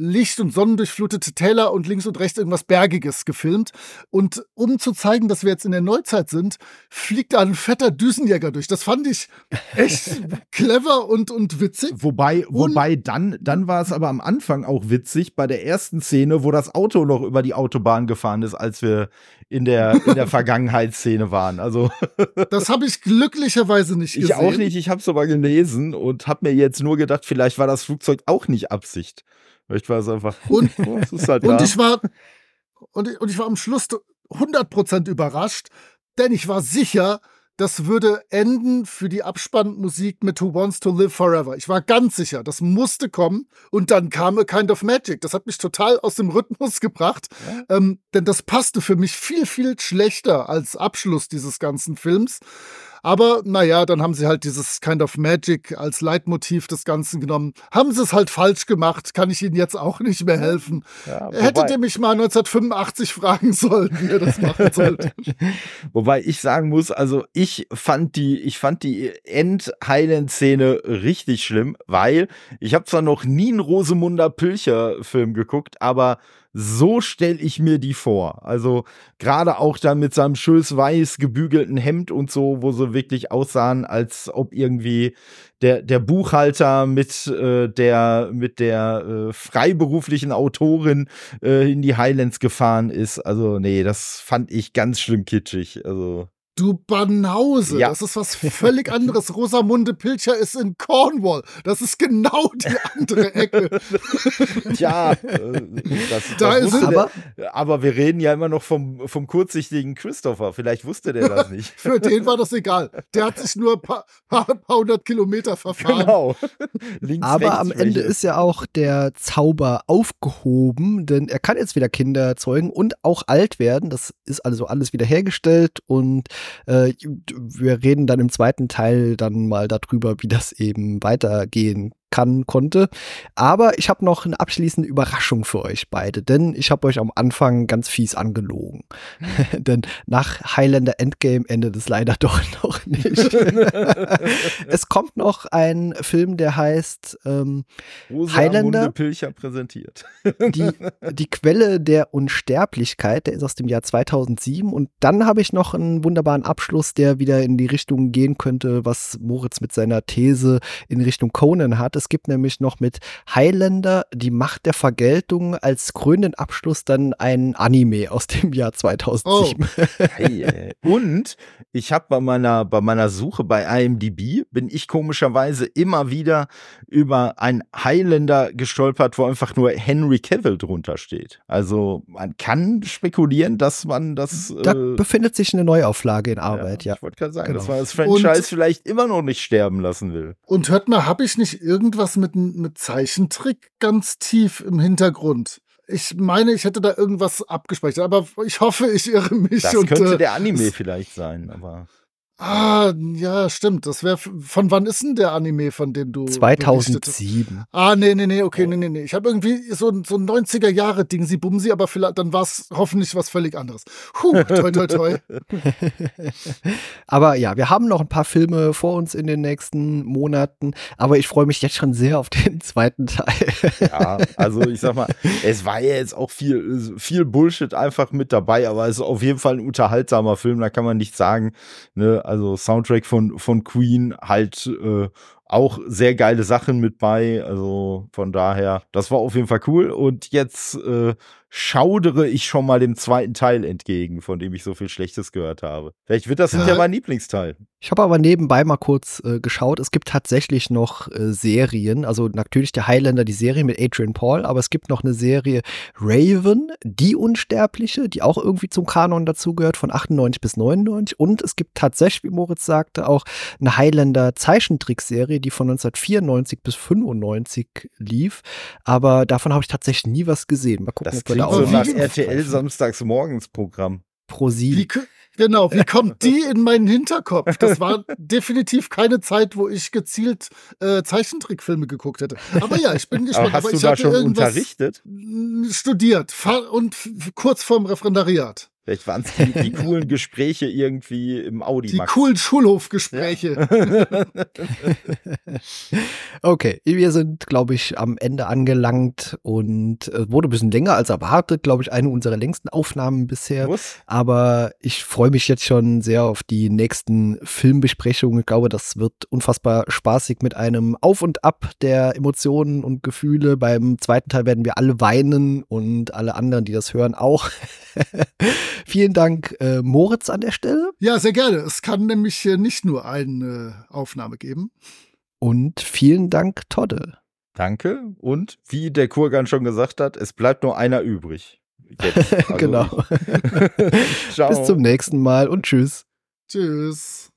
Licht- und sonnendurchflutete Täler und links und rechts irgendwas Bergiges gefilmt. Und um zu zeigen, dass wir jetzt in der Neuzeit sind, fliegt da ein fetter Düsenjäger durch. Das fand ich echt clever und, und witzig. Wobei, Und- wobei dann, dann war es aber am Anfang auch witzig bei der ersten Szene, wo das Auto noch über die Autobahn gefahren ist, als wir in der, in der Vergangenheitsszene waren. Also Das habe ich glücklicherweise nicht ich gesehen. auch nicht, ich habe es aber gelesen und habe mir jetzt nur gedacht, vielleicht war das Flugzeug auch nicht Absicht. Vielleicht war es einfach. Und- oh, es ist halt Und ich war und, ich- und ich war am Schluss 100% überrascht, denn ich war sicher, das würde enden für die Abspannmusik mit Who Wants to Live Forever. Ich war ganz sicher, das musste kommen und dann kam A Kind of Magic. Das hat mich total aus dem Rhythmus gebracht, ähm, denn das passte für mich viel, viel schlechter als Abschluss dieses ganzen Films. Aber naja, dann haben sie halt dieses Kind of Magic als Leitmotiv des Ganzen genommen. Haben sie es halt falsch gemacht, kann ich Ihnen jetzt auch nicht mehr helfen. Ja, Hättet ihr mich mal 1985 fragen sollen, wie ihr das machen sollt. wobei ich sagen muss, also ich fand die, ich fand die End-Highland-Szene richtig schlimm, weil ich habe zwar noch nie einen Rosemunder Pilcher-Film geguckt, aber so stelle ich mir die vor. Also gerade auch dann mit seinem schönes weiß gebügelten Hemd und so, wo sie wirklich aussahen, als ob irgendwie der, der Buchhalter mit äh, der, mit der äh, freiberuflichen Autorin äh, in die Highlands gefahren ist. Also nee, das fand ich ganz schlimm kitschig. Also Du Banause, ja. das ist was völlig anderes. Rosamunde Pilcher ist in Cornwall. Das ist genau die andere Ecke. Tja, äh, das, da das ist aber, der, aber wir reden ja immer noch vom, vom kurzsichtigen Christopher. Vielleicht wusste der das nicht. Für den war das egal. Der hat sich nur ein paar, paar, paar hundert Kilometer verfahren. Genau. Links, aber am Ende ist ja auch der Zauber aufgehoben, denn er kann jetzt wieder Kinder erzeugen und auch alt werden. Das ist also alles wiederhergestellt und äh, wir reden dann im zweiten Teil dann mal darüber, wie das eben weitergehen kann, konnte. Aber ich habe noch eine abschließende Überraschung für euch beide, denn ich habe euch am Anfang ganz fies angelogen. denn nach Highlander Endgame endet es leider doch noch nicht. es kommt noch ein Film, der heißt ähm, Highlander. Pilcher präsentiert. die, die Quelle der Unsterblichkeit, der ist aus dem Jahr 2007. Und dann habe ich noch einen wunderbaren Abschluss, der wieder in die Richtung gehen könnte, was Moritz mit seiner These in Richtung Conan hat. Es gibt nämlich noch mit Highlander die Macht der Vergeltung als krönenden Abschluss dann ein Anime aus dem Jahr 2007. Oh. Hey, und ich habe bei meiner, bei meiner Suche bei IMDb, bin ich komischerweise immer wieder über ein Highlander gestolpert, wo einfach nur Henry Cavill drunter steht. Also man kann spekulieren, dass man das. Da äh, befindet sich eine Neuauflage in Arbeit, ja. ja. Ich wollte gerade sagen, genau. dass man das Franchise und, vielleicht immer noch nicht sterben lassen will. Und hört mal, habe ich nicht irgendwie irgendwas mit, mit Zeichentrick ganz tief im Hintergrund. Ich meine, ich hätte da irgendwas abgespeichert, aber ich hoffe, ich irre mich. Das und, könnte äh, der Anime vielleicht sein, aber. Ah, ja, stimmt. Das wäre von wann ist denn der Anime, von dem du 2007. Ah, nee, nee, nee, okay, oh. nee, nee, nee. Ich habe irgendwie so, so ein 90er Jahre Ding, sie bumsi, aber vielleicht dann war es hoffentlich was völlig anderes. Puh, toi toi toi. aber ja, wir haben noch ein paar Filme vor uns in den nächsten Monaten, aber ich freue mich jetzt schon sehr auf den zweiten Teil. ja, also ich sag mal, es war ja jetzt auch viel viel Bullshit einfach mit dabei, aber es ist auf jeden Fall ein unterhaltsamer Film, da kann man nicht sagen, ne? Also Soundtrack von, von Queen halt äh, auch sehr geile Sachen mit bei. Also von daher, das war auf jeden Fall cool. Und jetzt äh, schaudere ich schon mal dem zweiten Teil entgegen, von dem ich so viel Schlechtes gehört habe. Vielleicht wird das ja, mein Lieblingsteil. Ich habe aber nebenbei mal kurz äh, geschaut. Es gibt tatsächlich noch äh, Serien. Also natürlich der Highlander, die Serie mit Adrian Paul, aber es gibt noch eine Serie Raven, die Unsterbliche, die auch irgendwie zum Kanon dazugehört, von 98 bis 99. Und es gibt tatsächlich, wie Moritz sagte, auch eine Highlander Zeichentrickserie, die von 1994 bis 95 lief. Aber davon habe ich tatsächlich nie was gesehen. Mal gucken, das ob klingt so nach RTL Samstags morgens Programm. Pro sieben. Genau, wie kommt die in meinen Hinterkopf? Das war definitiv keine Zeit, wo ich gezielt äh, Zeichentrickfilme geguckt hätte. Aber ja, ich bin gespannt. Aber hast aber du da schon unterrichtet? Studiert und kurz vorm Referendariat. Vielleicht waren es die, die, coolen Gespräche irgendwie im Audi. Die coolen Schulhofgespräche. Ja. okay, wir sind, glaube ich, am Ende angelangt und äh, wurde ein bisschen länger als erwartet, glaube ich, eine unserer längsten Aufnahmen bisher. Was? Aber ich freue mich jetzt schon sehr auf die nächsten Filmbesprechungen. Ich glaube, das wird unfassbar spaßig mit einem Auf und Ab der Emotionen und Gefühle. Beim zweiten Teil werden wir alle weinen und alle anderen, die das hören, auch. Vielen Dank, äh, Moritz, an der Stelle. Ja, sehr gerne. Es kann nämlich nicht nur eine Aufnahme geben. Und vielen Dank, Todde. Danke. Und wie der Kurgan schon gesagt hat, es bleibt nur einer übrig. Also genau. Ciao. Bis zum nächsten Mal und tschüss. Tschüss.